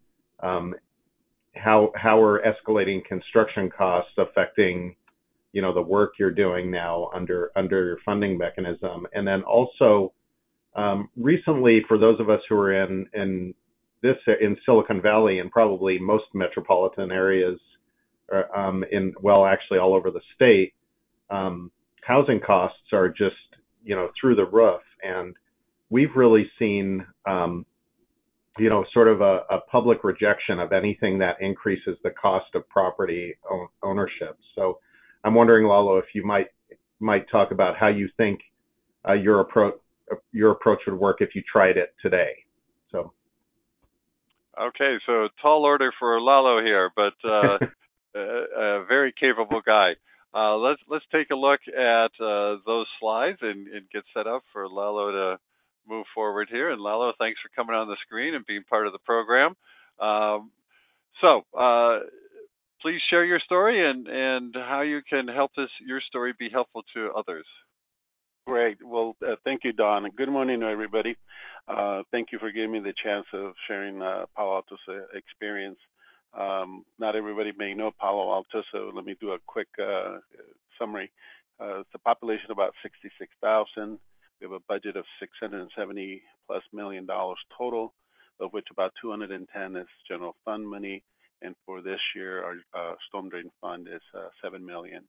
um, how how are escalating construction costs affecting you know the work you're doing now under under your funding mechanism, and then also um, recently for those of us who are in in this in Silicon Valley and probably most metropolitan areas, uh, um, in well actually all over the state, um, housing costs are just you know through the roof and we've really seen, um, you know, sort of a, a, public rejection of anything that increases the cost of property ownership. So I'm wondering, Lalo, if you might might talk about how you think uh, your approach your approach would work if you tried it today. So. Okay, so tall order for Lalo here, but uh, a, a, very capable guy. Uh, let's let's take a look at uh, those slides and, and, get set up for Lalo to move forward here. And Lalo, thanks for coming on the screen and being part of the program. Um, so, uh, please share your story and, and how you can help this your story be helpful to others. Great. Well, uh, thank you, Don. Good morning, everybody. Uh, thank you for giving me the chance of sharing uh, Palo Alto's uh, experience. Um, not everybody may know Palo Alto, so let me do a quick uh, summary. Uh, it's a population of about 66,000. We have a budget of 670 plus million dollars total, of which about 210 is general fund money, and for this year, our uh, storm drain fund is uh, seven million.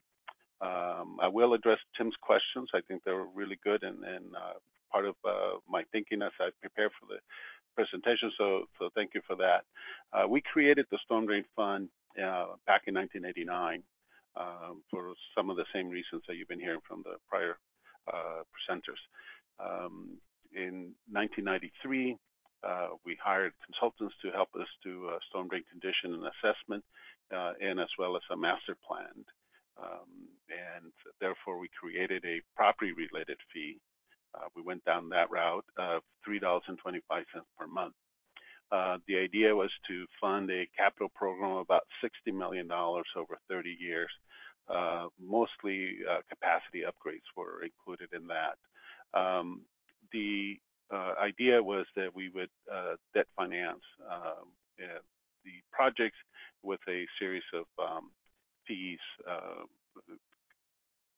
Um, I will address Tim's questions. I think they were really good and, and uh, part of uh, my thinking as I prepare for the presentation. So, so thank you for that. Uh, we created the storm drain fund uh, back in 1989 um, for some of the same reasons that you've been hearing from the prior presenters. Um, in 1993, uh, we hired consultants to help us do a storm drain condition and assessment, uh, and as well as a master plan. Um, and therefore, we created a property-related fee. Uh, we went down that route of $3.25 per month. Uh, the idea was to fund a capital program of about $60 million over 30 years uh, mostly uh, capacity upgrades were included in that. Um, the uh, idea was that we would uh, debt finance um, the projects with a series of um, fees uh,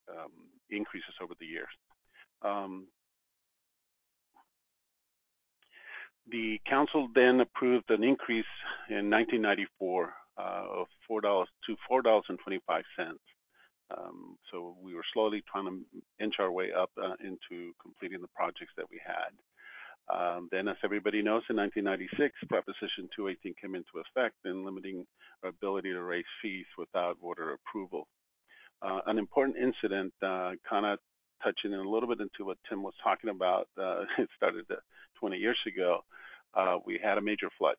um, increases over the years. Um, the council then approved an increase in 1994 uh, of four dollars to four dollars and twenty-five cents um, so we were slowly trying to inch our way up uh, into completing the projects that we had. Um, then, as everybody knows, in 1996, Proposition 218 came into effect in limiting our ability to raise fees without voter approval. Uh, an important incident, uh, kind of touching in a little bit into what Tim was talking about, uh, it started uh, 20 years ago. Uh, we had a major flood,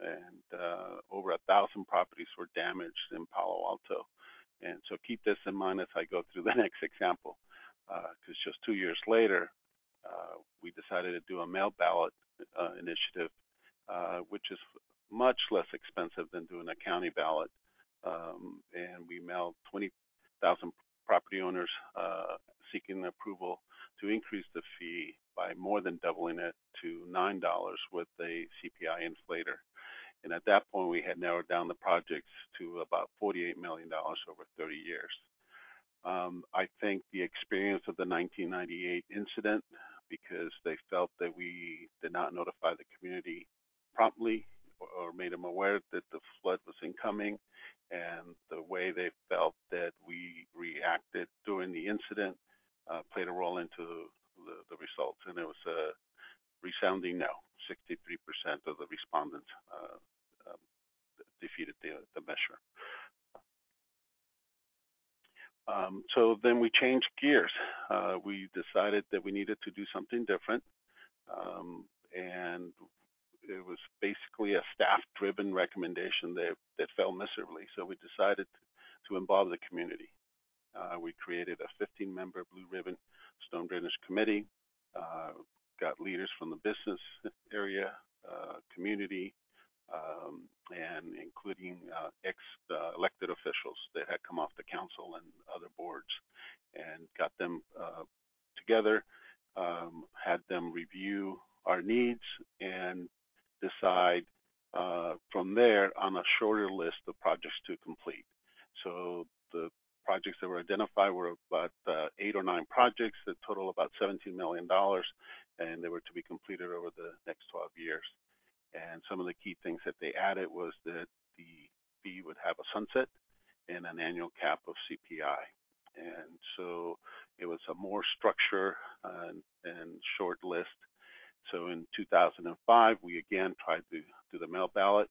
and uh, over a thousand properties were damaged in Palo Alto. And so keep this in mind as I go through the next example, because uh, just two years later, uh, we decided to do a mail ballot uh, initiative, which is much less expensive than doing a county ballot. Um, and we mailed 20,000 property owners uh, seeking approval to increase the fee by more than doubling it to $9 with a CPI inflator. And at that point, we had narrowed down the projects to about $48 million over 30 years. Um, I think the experience of the 1998 incident, because they felt that we did not notify the community promptly or, or made them aware that the flood was incoming, and the way they felt that we reacted during the incident uh, played a role into the, the results. And it was a resounding no. 63% of the respondents uh, um, defeated the, the measure. Um, so then we changed gears. Uh, we decided that we needed to do something different. Um, and it was basically a staff-driven recommendation that that fell miserably. So we decided to involve the community. Uh, we created a 15-member Blue Ribbon Storm Drainage Committee. Uh, got leaders from the business area, uh, community, um, and including uh, ex-elected uh, officials that had come off the council and other boards, and got them uh, together, um, had them review our needs, and decide uh, from there on a shorter list of projects to complete. So the projects that were identified were about uh, eight or nine projects that total about $17 million, and they were to be completed over the next 12 years. And some of the key things that they added was that the fee would have a sunset and an annual cap of CPI. And so it was a more structure and, and short list. So in 2005, we again tried to do the mail ballot,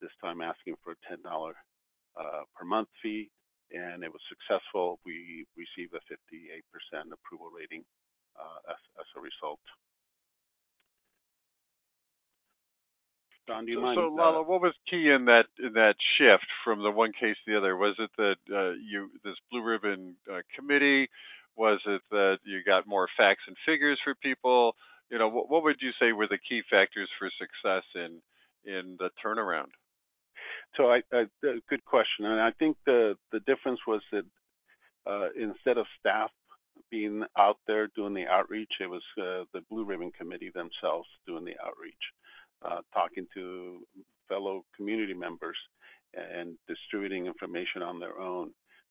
this time asking for a $10 uh, per month fee, and it was successful. We received a 58% approval rating uh, as, as a result. Don, do you so, mind? So, Lalo, what was key in that in that shift from the one case to the other? Was it that uh, you this blue ribbon uh, committee? Was it that you got more facts and figures for people? You know, what, what would you say were the key factors for success in in the turnaround? So, I, I good question, and I think the the difference was that uh, instead of staff being out there doing the outreach, it was uh, the Blue Ribbon Committee themselves doing the outreach uh, talking to fellow community members and distributing information on their own.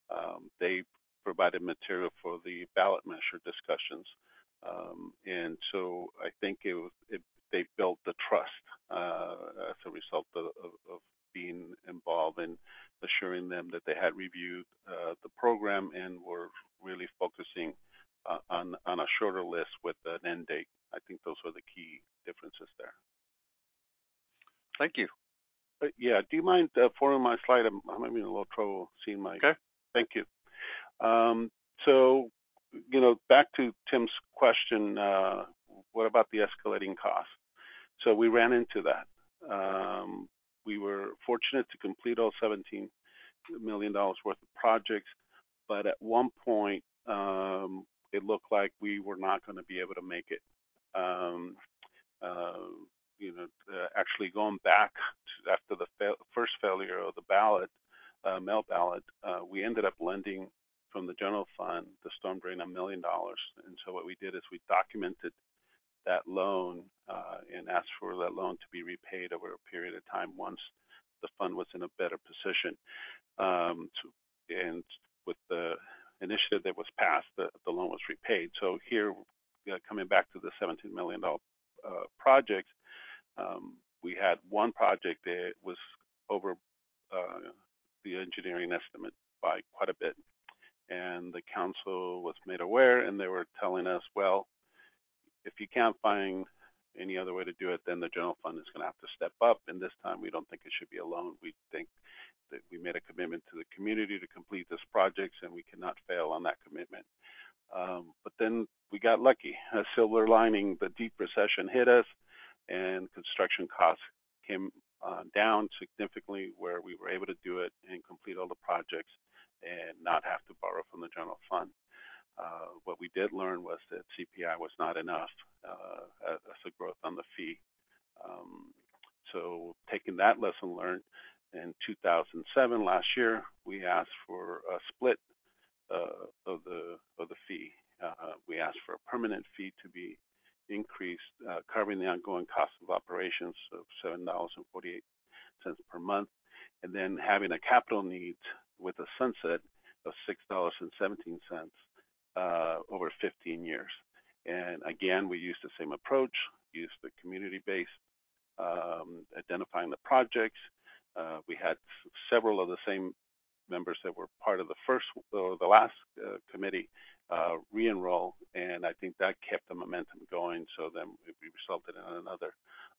Um, they provided material for the ballot measure discussions. Um, and so I think it, it, they built the trust uh, as a result of, of, of, being involved in assuring them that they had reviewed uh, the program and were really focusing uh, on, on a shorter list with an end date. I think those were the key differences there. Thank you. Uh, yeah, do you mind uh, forwarding my slide? I'm, I'm having a little trouble seeing my. Okay. Thank you. Um, so, you know, back to Tim's question, uh, what about the escalating costs? So we ran into that. Um, we were fortunate to complete all 17 million dollars worth of projects, but at one point um, it looked like we were not going to be able to make it. Um, uh, you know, uh, actually going back to after the fa- first failure of the ballot, uh, mail ballot, uh, we ended up lending from the general fund the storm drain a million dollars. And so what we did is we documented that loan uh, and asked for that loan to be repaid over a period of time once the fund was in a better position. Um, to, and with the initiative that was passed, the, the loan was repaid. So here, uh, coming back to the $17 million uh, project, um, we had one project that was over uh, the engineering estimate by quite a bit, and the council was made aware, and they were telling us, well, if you can't find any other way to do it, then the general fund is going to have to step up. And this time, we don't think it should be a loan. We think that we made a commitment to the community to complete this project, and we cannot fail on that commitment. Um, but then we got lucky. A silver lining: the deep recession hit us and construction costs came uh, down significantly where we were able to do it and complete all the projects and not have to borrow from the general fund. Uh, what we did learn was that CPI was not enough uh, as a growth on the fee. Um, so taking that lesson learned, in 2007, last year, we asked for a split uh, of the of the fee. Uh, we asked for a permanent fee to be increase, uh, covering the ongoing cost of operations of $7.48 per month, and then having a capital need with a sunset of $6.17 uh, over 15 years. And again, we used the same approach, used the community-based um, identifying the projects. Uh, we had several of the same members that were part of the first or the last uh, committee uh, re-enroll, and I think that kept the momentum going. So then it resulted in another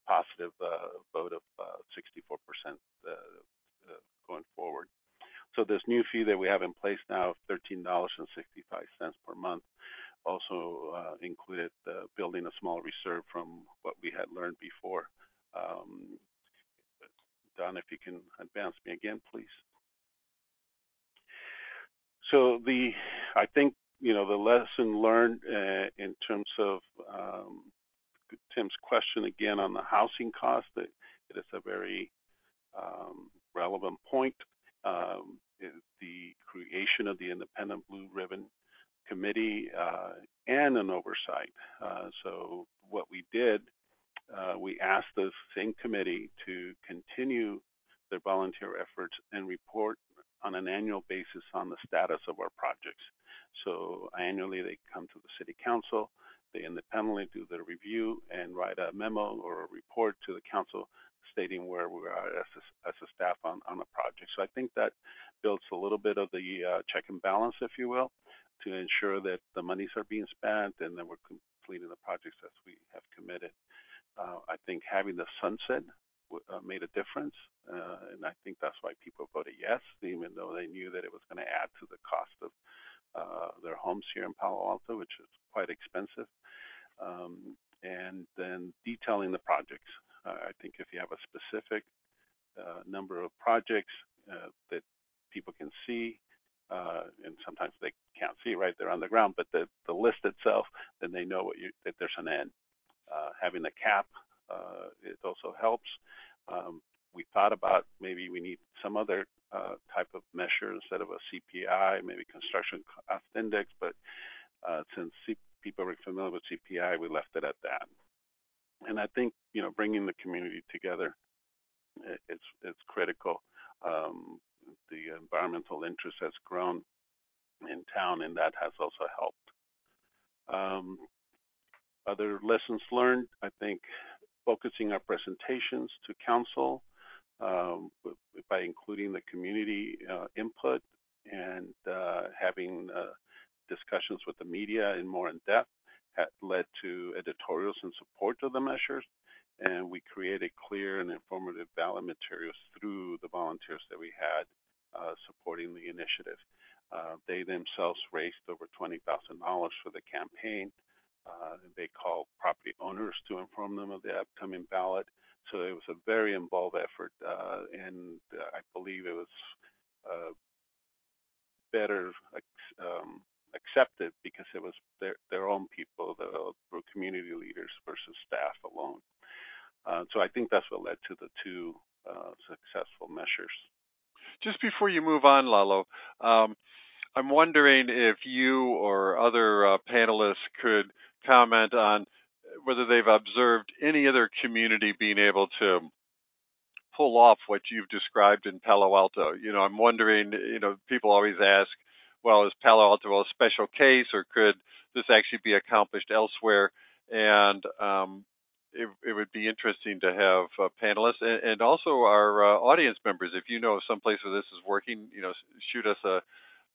positive uh, vote of uh, 64% uh, uh, going forward. So this new fee that we have in place now of $13.65 per month also uh, included building a small reserve from what we had learned before Um, Don, if you can advance me again, please. So the, I think you know the lesson learned uh, in terms of um, Tim's question again on the housing cost. It, it is a very um, relevant point. Um, the creation of the Independent Blue Ribbon Committee uh, and an oversight. Uh, so what we did, uh, we asked the same committee to continue their volunteer efforts and report on an annual basis on the status of our projects. So annually they come to the city council, they independently do their review and write a memo or a report to the council stating where we are as a, as a staff on, on a project. So I think that builds a little bit of the uh, check and balance, if you will, to ensure that the monies are being spent and that we're completing the projects as we have committed. Uh, I think having the sunset uh, made a difference, uh, and I think that's why people voted yes, even though they knew that it was going to add to the cost of uh, their homes here in Palo Alto, which is quite expensive. Um, and then detailing the projects. Uh, I think if you have a specific uh, number of projects uh, that people can see, and sometimes they can't see right there on the ground, but the, the list itself, then they know what you, that there's an end. having a cap, it also helps. Um, we thought about maybe we need some other uh, type of measure instead of a CPI, maybe construction cost index, but uh, since C- people are familiar with CPI, we left it at that. And I think you know bringing the community together it's it's critical. Um, the environmental interest has grown in town, and that has also helped. Um, other lessons learned, I think, focusing our presentations to council um, by including the community uh, input and uh, having uh, discussions with the media in more in depth led to editorials in support of the measures. And we created clear and informative ballot materials through the volunteers that we had uh, supporting the initiative. Uh, they themselves raised over $20,000 for the campaign. Uh, they called property owners to inform them of the upcoming ballot. So it was a very involved effort, uh, and uh, I believe it was uh, better um, accepted because it was their their own people, the, community leaders versus staff alone. Uh, so I think that's what led to the two uh, successful measures. Just before you move on, Lalo, um, I'm wondering if you or other panelists could comment on whether they've observed any other community being able to pull off what you've described in Palo Alto. You know, I'm wondering, you know, people always ask, well, is Palo Alto a special case or could this actually be accomplished elsewhere? And um, it, it, would be interesting to have uh, panelists and, and, also our uh, audience members. If you know of some place where this is working, you know, shoot us a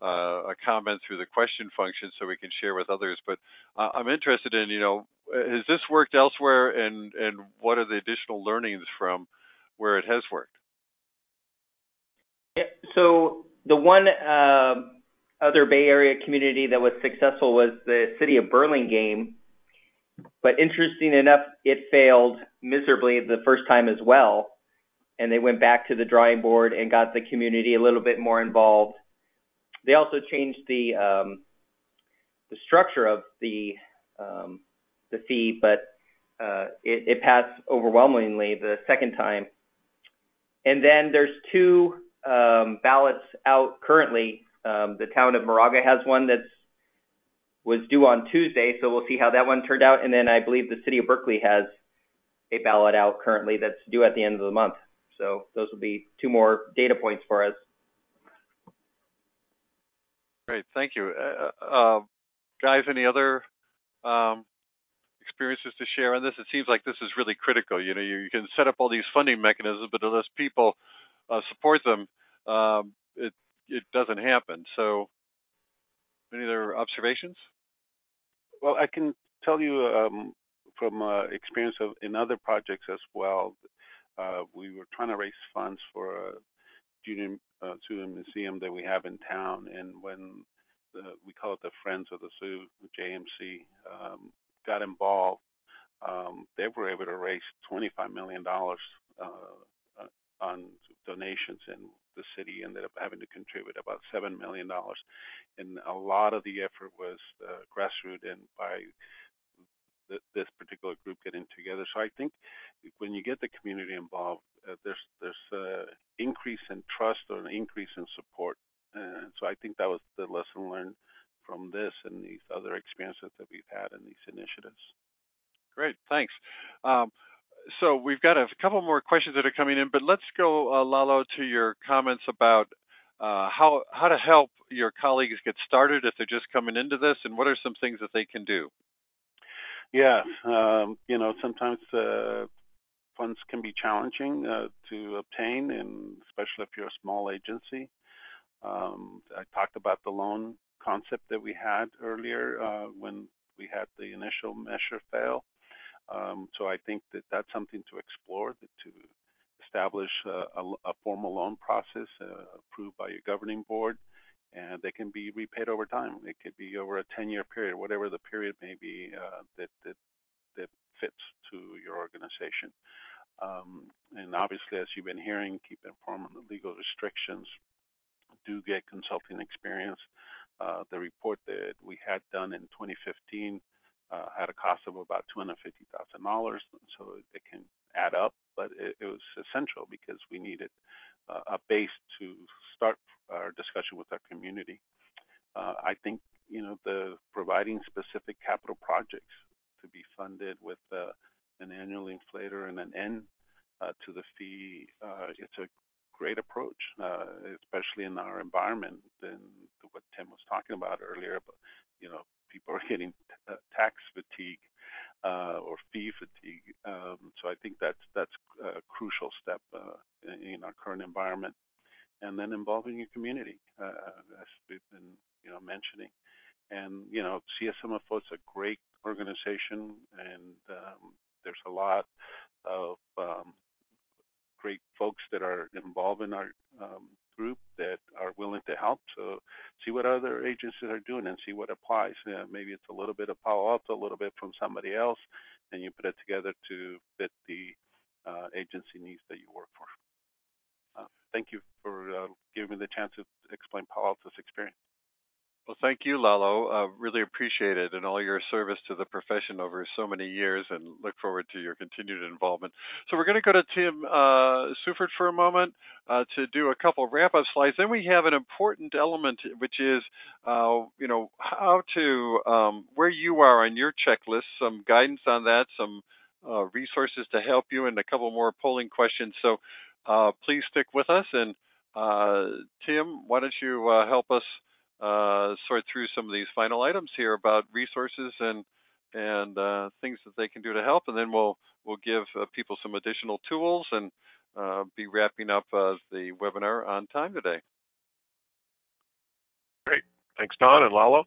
uh, a comment through the question function so we can share with others. But uh, I'm interested in, you know, has this worked elsewhere, and and what are the additional learnings from where it has worked? Yeah, so the one uh, other Bay Area community that was successful was the city of Burlingame. But interesting enough, it failed miserably the first time as well. And they went back to the drawing board and got the community a little bit more involved. They also changed the um, the structure of the um, the fee, but uh, it, it, passed overwhelmingly the second time. And then there's two um, ballots out currently. Um, the town of Moraga has one that's was due on Tuesday, so we'll see how that one turned out. And then I believe the city of Berkeley has a ballot out currently that's due at the end of the month. So those will be two more data points for us. Great, thank you. Uh, uh, guys, any other um, experiences to share on this? It seems like this is really critical. You know, you, you can set up all these funding mechanisms, but unless people uh, support them, um, it it doesn't happen. So, any other observations? Well, I can tell you um, from uh, experience of in other projects as well. Uh, we were trying to raise funds for a junior uh, student museum that we have in town, and when the, we call it the Friends of the Zoo, JMZ, um, got involved, um, they were able to raise $25 million uh, uh, on donations, and the city ended up having to contribute about $7 million. And a lot of the effort was uh, grassroots and by th- this particular group getting together. So I think when you get the community involved, uh, there's there's an increase in trust or an increase in support. And so I think that was the lesson learned from this and these other experiences that we've had in these initiatives. Great, thanks. Um, so we've got a couple more questions that are coming in, but let's go, uh, Lalo, to your comments about uh, how how to help your colleagues get started if they're just coming into this, and what are some things that they can do. Yeah, um, you know, sometimes uh, funds can be challenging uh, to obtain, and especially if you're a small agency. Um, I talked about the loan concept that we had earlier uh, when we had the initial measure fail. Um, so I think that that's something to explore, to establish a, a, a formal loan process uh, approved by your governing board, and they can be repaid over time. It could be over a 10-year period, whatever the period may be uh, that, that that fits to your organization. Um, and obviously, as you've been hearing, keep informed on the legal restrictions. Do get consulting experience. Uh, the report that we had done in 2015 uh, had a cost of about $250,000, so it can add up, but it, it was essential because we needed uh, a base to start our discussion with our community. Uh, I think you know the providing specific capital projects to be funded with uh, an annual inflator and an end uh, to the fee. Uh, it's a great approach, uh, especially in our environment and what Tim was talking about earlier. But you know, people are getting uh, tax fatigue or fee fatigue. Um, so I think that's that's a crucial step uh, in, in, our current environment. And then involving your community, uh, as we've been you know mentioning. And you know, CSMFO is a great organization, and um, there's a lot of um, great folks that are involved in our um, group that are willing to help. So see what other agencies are doing and see what applies. Maybe it's a little bit of Palo Alto, a little bit from somebody else, and you put it together to fit the uh, agency needs that you work for. Uh, thank you for uh, giving me the chance to explain Palo Alto's experience. Well, thank you, Lalo. Uh, really appreciate it and all your service to the profession over so many years and look forward to your continued involvement. So we're going to go to Tim uh, Seufert for a moment uh, to do a couple wrap-up slides. Then we have an important element, which is, uh, you know, how to, um, where you are on your checklist, some guidance on that, some uh, resources to help you, and a couple more polling questions. So uh, please stick with us. And Tim, why don't you help us uh, sort through some of these final items here about resources and and uh, things that they can do to help, and then we'll we'll give uh, people some additional tools and uh, be wrapping up uh, the webinar on time today. Great, thanks, Don and Lalo.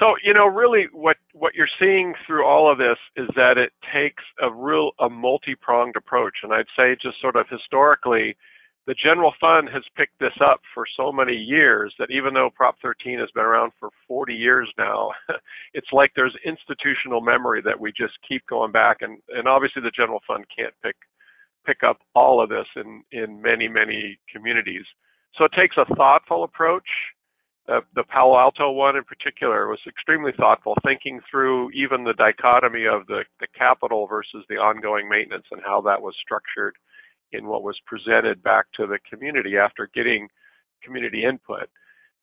So you know, really, what what you're seeing through all of this is that it takes a real a multi-pronged approach, and I'd say just sort of historically the general fund has picked this up for so many years that even though Prop 13 has been around for 40 years now, it's like there's institutional memory that we just keep going back and, and obviously the general fund can't pick pick up all of this in, in many, many communities. So it takes a thoughtful approach. Uh, the Palo Alto one in particular was extremely thoughtful, thinking through even the dichotomy of the, the capital versus the ongoing maintenance and how that was structured in what was presented back to the community after getting community input.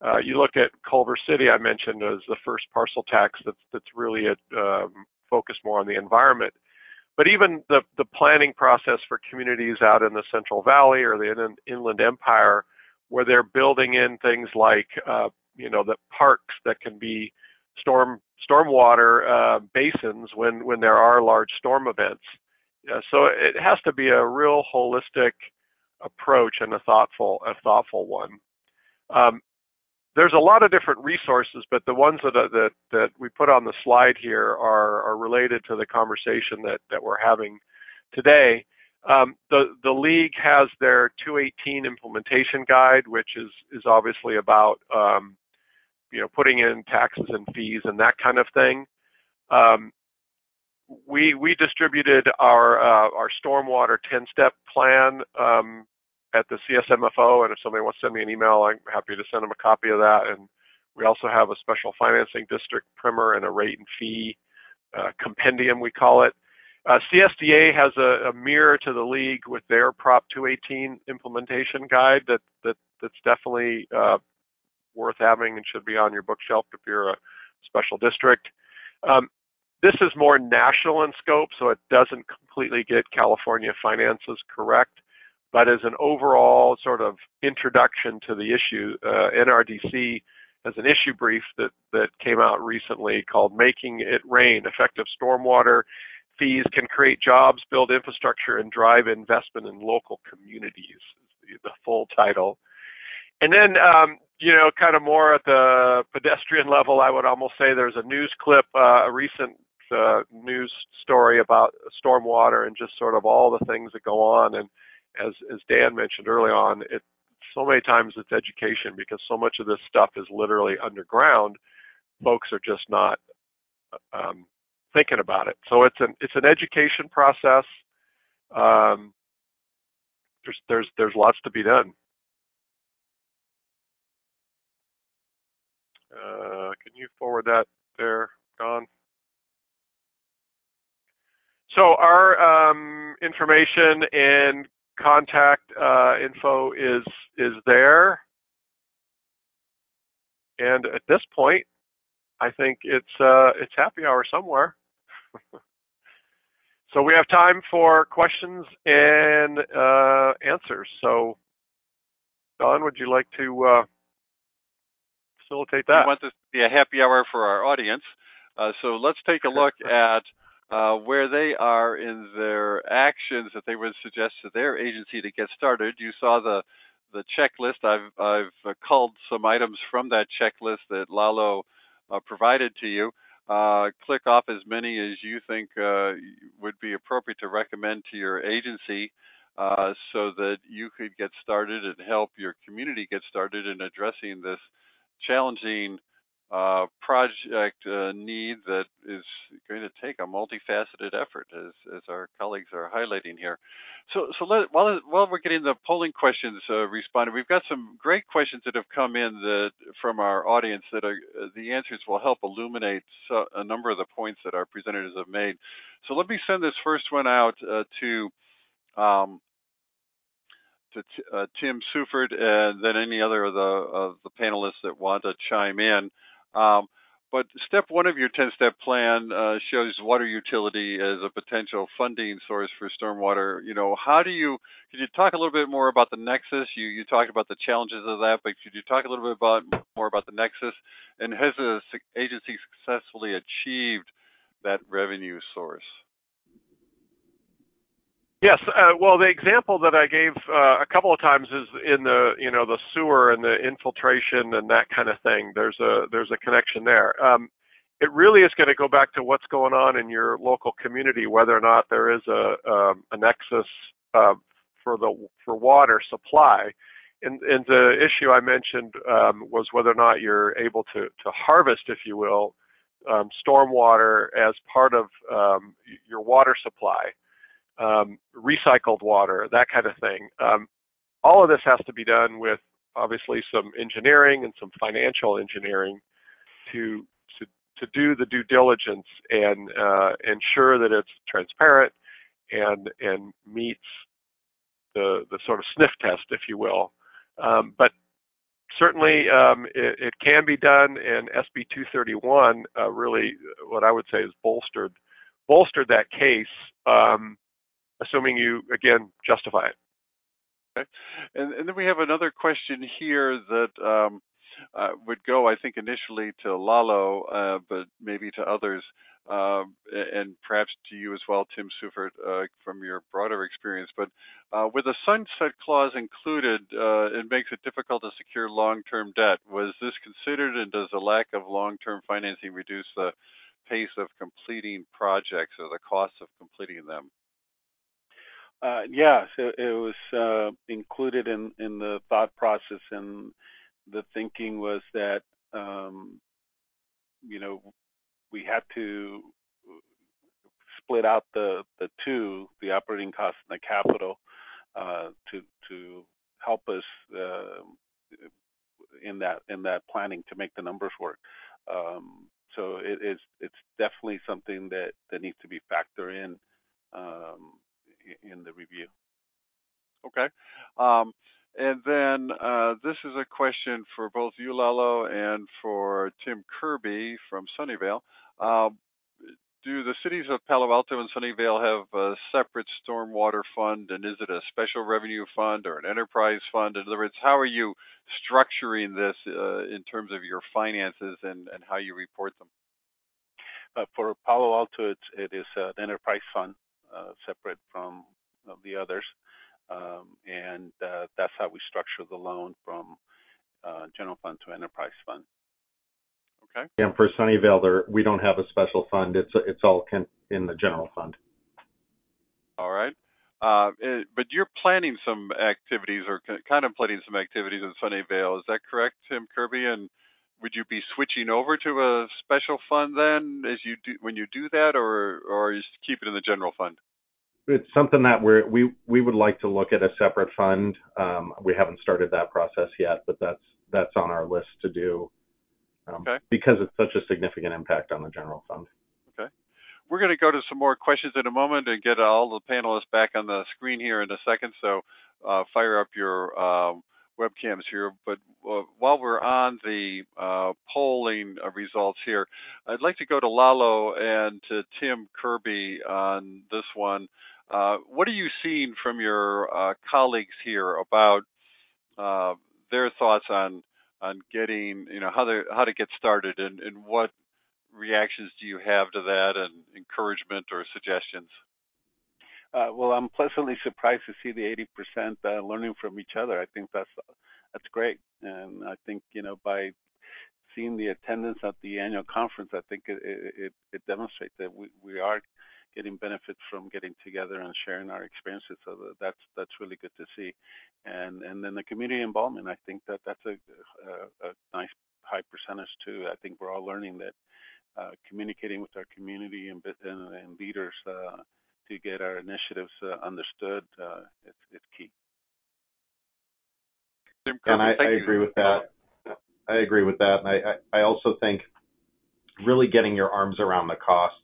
Uh, you look at Culver City, I mentioned as the first parcel tax that's that's really a, um, focused more on the environment. But even the the planning process for communities out in the Central Valley or the in, Inland Empire, where they're building in things like uh, you know the parks that can be storm stormwater uh, basins when when there are large storm events. Yeah, so it has to be a real holistic approach and a thoughtful a thoughtful one. Um, there's a lot of different resources, but the ones that that that we put on the slide here are are related to the conversation that that we're having today. Um, the the league has their 218 implementation guide, which is is obviously about um, you know putting in taxes and fees and that kind of thing. Um, we we distributed our uh, our stormwater 10-step plan um, at the CSMFO, and if somebody wants to send me an email, I'm happy to send them a copy of that. And we also have a special financing district primer and a rate and fee uh, compendium, we call it. Uh, CSDA has a, a, mirror to the league with their Prop 218 implementation guide that, that that's definitely uh, worth having and should be on your bookshelf if you're a special district. Um, this is more national in scope, so it doesn't completely get California finances correct, but as an overall sort of introduction to the issue, uh, NRDC has an issue brief that, that came out recently called Making It Rain, Effective Stormwater Fees Can Create Jobs, Build Infrastructure, and Drive Investment in Local Communities, the full title. And then um, you know, kind of more at the pedestrian level, I would almost say there's a news clip, uh, a recent uh, news story about stormwater and just sort of all the things that go on. And as as Dan mentioned early on, it so many times it's education because so much of this stuff is literally underground. Folks are just not um, thinking about it. So it's an it's an education process. Um, there's there's there's lots to be done. Uh, can you forward that there, Don? So our um, information and contact uh, info is is there, and at this point, I think it's uh, it's happy hour somewhere. so we have time for questions and uh, answers. So, Don, would you like to uh, facilitate that. We want this to be a happy hour for our audience. Uh, so let's take a look at uh, where they are in their actions that they would suggest to their agency to get started. You saw the the checklist. I've I've culled some items from that checklist that Lalo uh, provided to you. Uh, click off as many as you think uh, would be appropriate to recommend to your agency. Uh, so that you could get started and help your community get started in addressing this challenging uh, project uh, need that is going to take a multifaceted effort, as, as our colleagues are highlighting here. So, so let, while while we're getting the polling questions uh, responded, we've got some great questions that have come in that, from our audience that are the answers will help illuminate a number of the points that our presenters have made. So let me send this first one out uh, to um, to uh, Tim Seufert and then any other of the of the panelists that want to chime in. Um, but step one of your 10-step plan uh, shows water utility as a potential funding source for stormwater. You know, how do you? Could you talk a little bit more about the nexus? You you talked about the challenges of that, but could you talk a little bit about more about the nexus? And has the agency successfully achieved that revenue source? Yes, uh, well, the example that I gave uh, a couple of times is in the you know the sewer and the infiltration and that kind of thing. There's a there's a connection there. Um, it really is going to go back to what's going on in your local community, whether or not there is a um, a nexus uh, for the for water supply. And, and the issue I mentioned um, was whether or not you're able to to harvest, if you will, um, stormwater as part of um, your water supply um, recycled water, that kind of thing. Um, all of this has to be done with obviously some engineering and some financial engineering to to, to do the due diligence and uh, ensure that it's transparent and and meets the the sort of sniff test, if you will. Um, but certainly um, it, it, can be done, and SB 231 uh, really, what I would say, is bolstered bolstered that case. Um, assuming you, again, justify it. Okay. And, and then we have another question here that um, uh, would go, I think, initially to Lalo, uh, but maybe to others, uh, and perhaps to you as well, Tim Seufert, uh, from your broader experience. But uh, with a sunset clause included, uh, it makes it difficult to secure long-term debt. Was this considered, and does the lack of long-term financing reduce the pace of completing projects or the cost of completing them? Uh, yeah, so it was uh, included in, in the thought process, and the thinking was that um, you know we had to split out the the two, the operating costs and the capital, uh, to to help us uh, in that in that planning to make the numbers work. Um, so it is it's definitely something that that needs to be factored in um, in the review. Okay. Um, and then uh, this is a question for both you, Lalo, and for Tim Kirby from Sunnyvale. Uh, do the cities of Palo Alto and Sunnyvale have a separate stormwater fund, and is it a special revenue fund or an enterprise fund? In other words, how are you structuring this uh, in terms of your finances and, and how you report them? Uh, for Palo Alto, it is an enterprise fund, uh, separate from the others, um, and uh, that's how we structure the loan from uh, general fund to enterprise fund. Okay. And for Sunnyvale, there we don't have a special fund. It's it's all in the general fund. All right. Uh, it, but you're planning some activities or contemplating some activities in Sunnyvale. Is that correct, Tim Kirby? And would you be switching over to a special fund then, as you do when you do that, or or you keep it in the general fund? It's something that we we we would like to look at a separate fund. Um, we haven't started that process yet, but that's that's on our list to do um, okay. because it's such a significant impact on the general fund. Okay. We're going to go to some more questions in a moment and get all the panelists back on the screen here in a second. So uh, fire up your um, webcams here. But uh, while we're on the uh, polling results here, I'd like to go to Lalo and to Tim Kirby on this one. Uh, what are you seeing from your uh, colleagues here about uh, their thoughts on on getting, you know, how to how to get started and, and what reactions do you have to that and encouragement or suggestions? Uh, well, I'm pleasantly surprised to see the 80% uh, learning from each other. I think that's that's great, and I think you know by seeing the attendance at the annual conference, I think it it, it demonstrates that we, we are getting benefits from getting together and sharing our experiences. So that's that's really good to see, and and then the community involvement. I think that that's a, a, a nice high percentage too. I think we're all learning that uh, communicating with our community and and, and leaders uh, to get our initiatives uh, understood uh, it's it's key. And I, I agree with that. I agree with that, and I, I also think really getting your arms around the costs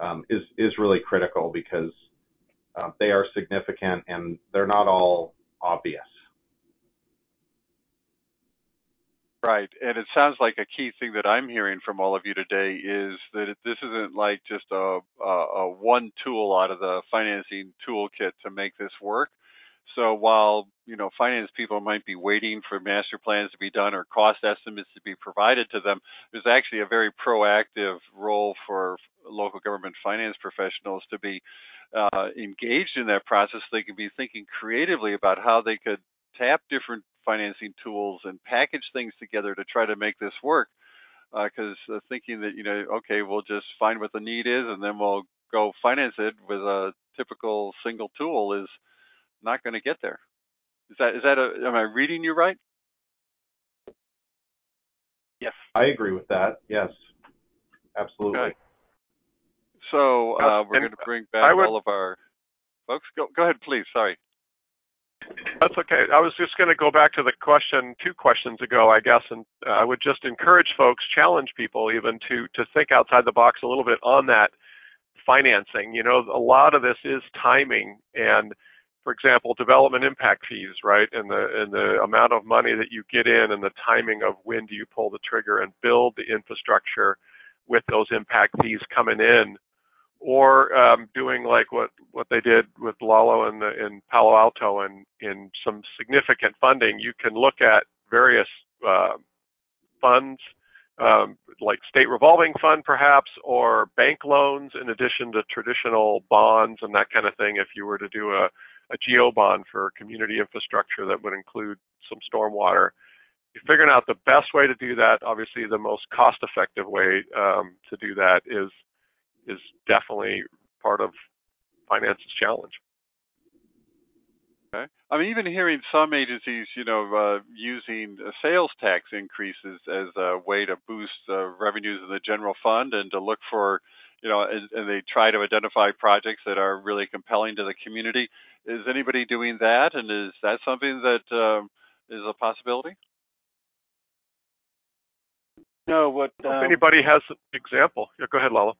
um, is is really critical because uh, they are significant and they're not all obvious. Right, and it sounds like a key thing that I'm hearing from all of you today is that this isn't like just a, a, a one tool out of the financing toolkit to make this work. So while you know finance people might be waiting for master plans to be done or cost estimates to be provided to them, there's actually a very proactive role for local government finance professionals to be uh, engaged in that process. They can be thinking creatively about how they could tap different financing tools and package things together to try to make this work. Because uh, uh, thinking that you know, okay, we'll just find what the need is and then we'll go finance it with a typical single tool is not going to get there. Is that is that a, am I reading you right? Yes, I agree with that. Yes, absolutely. Okay. So uh, we're going to bring back would, all of our folks. Go go ahead, please. Sorry. That's okay. I was just going to go back to the question two questions ago, I guess, and uh, I would just encourage folks, challenge people even to to think outside the box a little bit on that financing. You know, a lot of this is timing and for example, development impact fees, right? And the and the amount of money that you get in and the timing of when do you pull the trigger and build the infrastructure with those impact fees coming in, or um, doing like what what they did with Lalo in the in Palo Alto and in some significant funding. You can look at various uh, funds. Um, like state revolving fund perhaps or bank loans in addition to traditional bonds and that kind of thing if you were to do a a GO bond for community infrastructure that would include some stormwater. You're figuring out the best way to do that. Obviously, the most cost-effective way um, to do that is is definitely part of finance's challenge. Okay. I'm even hearing some agencies, you know, uh, using sales tax increases as a way to boost uh, revenues in the general fund and to look for you know, and, and they try to identify projects that are really compelling to the community. Is anybody doing that, and is that something that um, is a possibility? No, what if um, anybody has an example, yeah, go ahead, Lalo.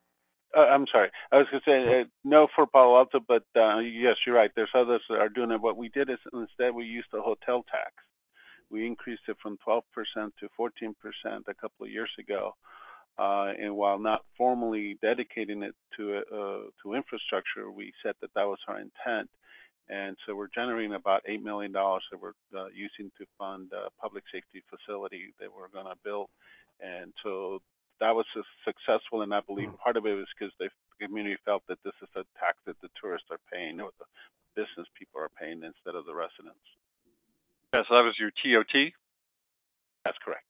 Uh, I'm sorry. I was going to say uh, no for Palo Alto, but uh, yes, you're right. There's others that are doing it. What we did is instead we used the hotel tax. We increased it from 12% to 14% a couple of years ago. Uh, and while not formally dedicating it to uh, to infrastructure, we said that that was our intent. And so we're generating about eight million dollars that we're uh, using to fund a public safety facility that we're going to build. And so that was successful, and I believe hmm. part of it was because the community felt that this is a tax that the tourists are paying or the business people are paying instead of the residents. Yeah, so that was your TOT? That's correct.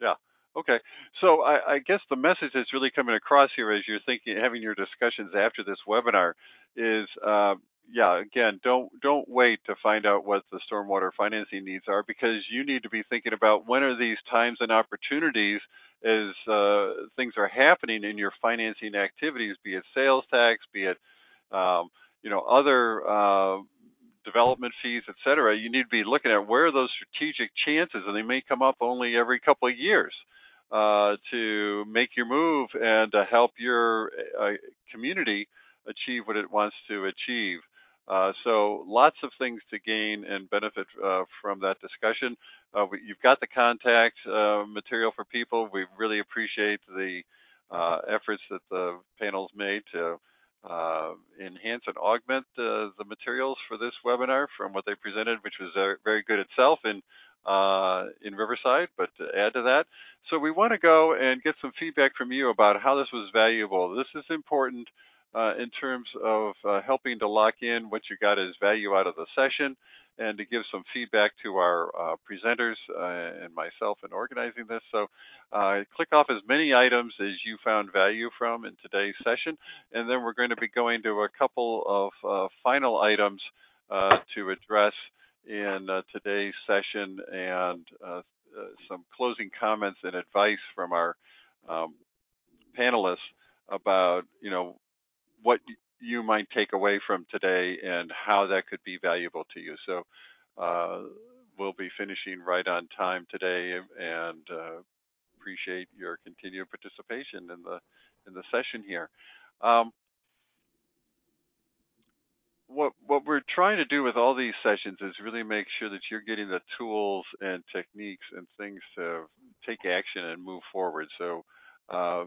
Yeah. Okay. So I, I guess the message that's really coming across here as you're thinking, having your discussions after this webinar is, uh, yeah, again, don't don't wait to find out what the stormwater financing needs are because you need to be thinking about when are these times and opportunities as uh, things are happening in your financing activities, be it sales tax, be it um, you know other uh, development fees, et cetera. You need to be looking at where are those strategic chances, and they may come up only every couple of years uh, to make your move and to help your uh, community achieve what it wants to achieve. Uh, so lots of things to gain and benefit uh, from that discussion. Uh, you've got the contact uh, material for people. We really appreciate the uh, efforts that the panel's made to uh, enhance and augment the materials for this webinar from what they presented, which was very good itself in in Riverside, but to add to that. So we want to go and get some feedback from you about how this was valuable. This is important uh, in terms of uh, helping to lock in what you got as value out of the session and to give some feedback to our uh, presenters uh, and myself in organizing this. So uh, click off as many items as you found value from in today's session, and then we're going to be going to a couple of uh, final items to address in today's session and some closing comments and advice from our um, panelists about, you know, what you might take away from today and how that could be valuable to you. So uh, we'll be finishing right on time today and uh, appreciate your continued participation in the in the session here. Um, what what we're trying to do with all these sessions is really make sure that you're getting the tools and techniques and things to take action and move forward. So uh,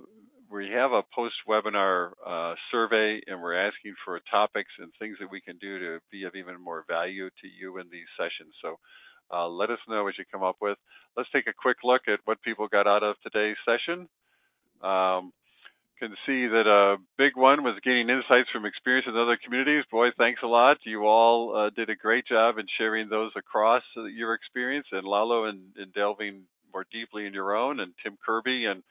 we have a post-webinar uh, survey, and we're asking for topics and things that we can do to be of even more value to you in these sessions. So uh, let us know what you come up with. Let's take a quick look at what people got out of today's session. Um, can see that a big one was gaining insights from experience in other communities. Boy, thanks a lot. You all uh, did a great job in sharing those across your experience, and Lalo and, and delving more deeply in your own, and Tim Kirby and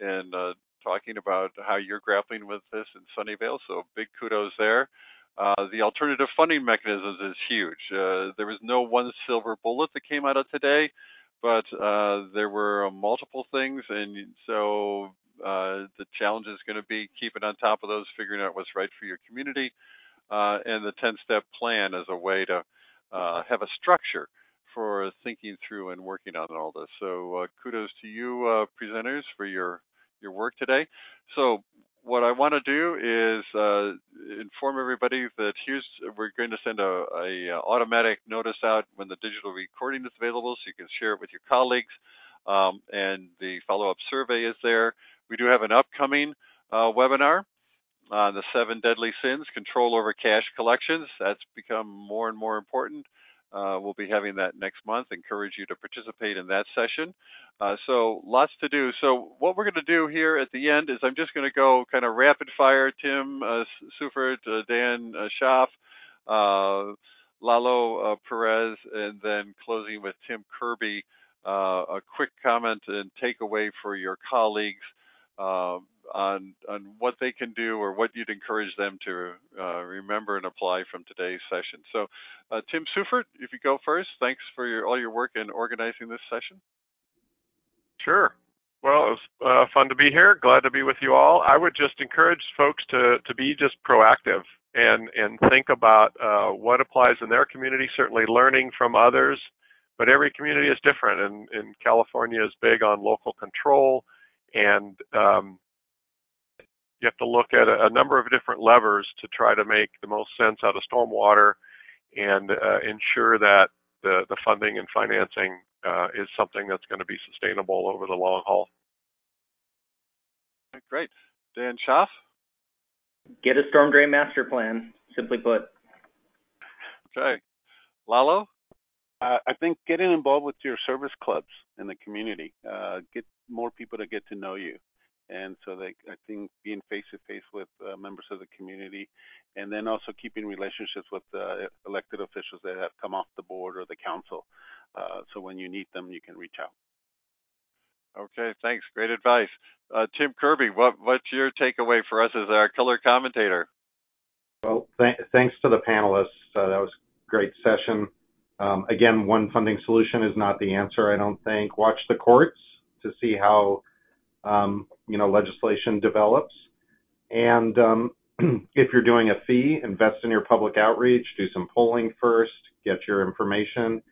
and uh, talking about how you're grappling with this in Sunnyvale. So big kudos there. Uh, the alternative funding mechanisms is huge. Uh, there was no one silver bullet that came out of today, but uh, there were multiple things, and so uh, the challenge is going to be keeping on top of those, figuring out what's right for your community, uh, and the 10-step plan as a way to uh, have a structure for thinking through and working on all this. So kudos to you, presenters, for your your work today. So what I want to do is uh, inform everybody that here's we're going to send a, a, automatic notice out when the digital recording is available, so you can share it with your colleagues. Um, and the follow-up survey is there. We do have an upcoming uh, webinar on the seven deadly sins, control over cash collections. That's become more and more important. Uh, we'll be having that next month. Encourage you to participate in that session. Uh, so lots to do. So what we're going to do here at the end is I'm just going to go kind of rapid fire. Tim uh, Seufert, uh, Dan uh, Schaaf, uh, Lalo uh, Perez, and then closing with Tim Kirby. a quick comment and takeaway for your colleagues on on what they can do or what you'd encourage them to uh, remember and apply from today's session. So, uh, Tim Seufert, if you go first, thanks for your, all your work in organizing this session. Sure. Well, it was uh, fun to be here. Glad to be with you all. I would just encourage folks to to be just proactive and and think about uh, what applies in their community. Certainly, learning from others, but every community is different. And, and California is big on local control, and um, you have to look at a, a, number of different levers to try to make the most sense out of stormwater and uh, ensure that the the funding and financing uh, is something that's going to be sustainable over the long haul. Great. Dan Schaaf? Get a storm drain master plan, simply put. Okay. Lalo? Uh, I think getting involved with your service clubs in the community, uh, get more people to get to know you. And so they, I think being face to face with uh, members of the community, and then also keeping relationships with uh, elected officials that have come off the board or the council. Uh, so when you need them, you can reach out. Okay, thanks. Great advice. Uh, Tim Kirby, what, what's your takeaway for us as our color commentator? Well, th- thanks to the panelists. Uh, that was a great session. Um, again, one funding solution is not the answer, I don't think. Watch the courts to see how you know legislation develops, and um, if you're doing a fee, invest in your public outreach. Do some polling first. Get your information.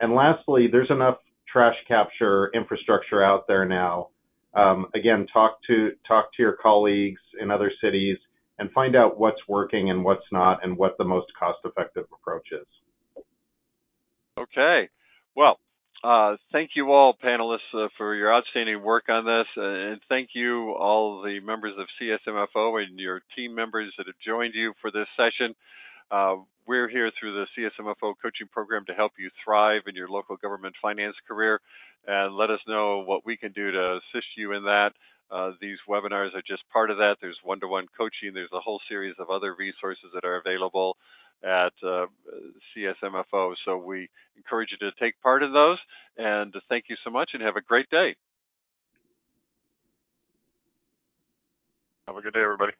And lastly, there's enough trash capture infrastructure out there now. Um, again, talk to talk to your colleagues in other cities and find out what's working and what's not, and what the most cost-effective approach is. Okay. Well, uh, thank you all panelists uh, for your outstanding work on this, uh, and thank you all the members of CSMFO and your team members that have joined you for this session. Uh, we're here through the CSMFO coaching program to help you thrive in your local government finance career and let us know what we can do to assist you in that. Uh, these webinars are just part of that. There's one-to-one coaching. There's a whole series of other resources that are available at uh, CSMFO. So we encourage you to take part in those. And thank you so much and have a great day. Have a good day, everybody.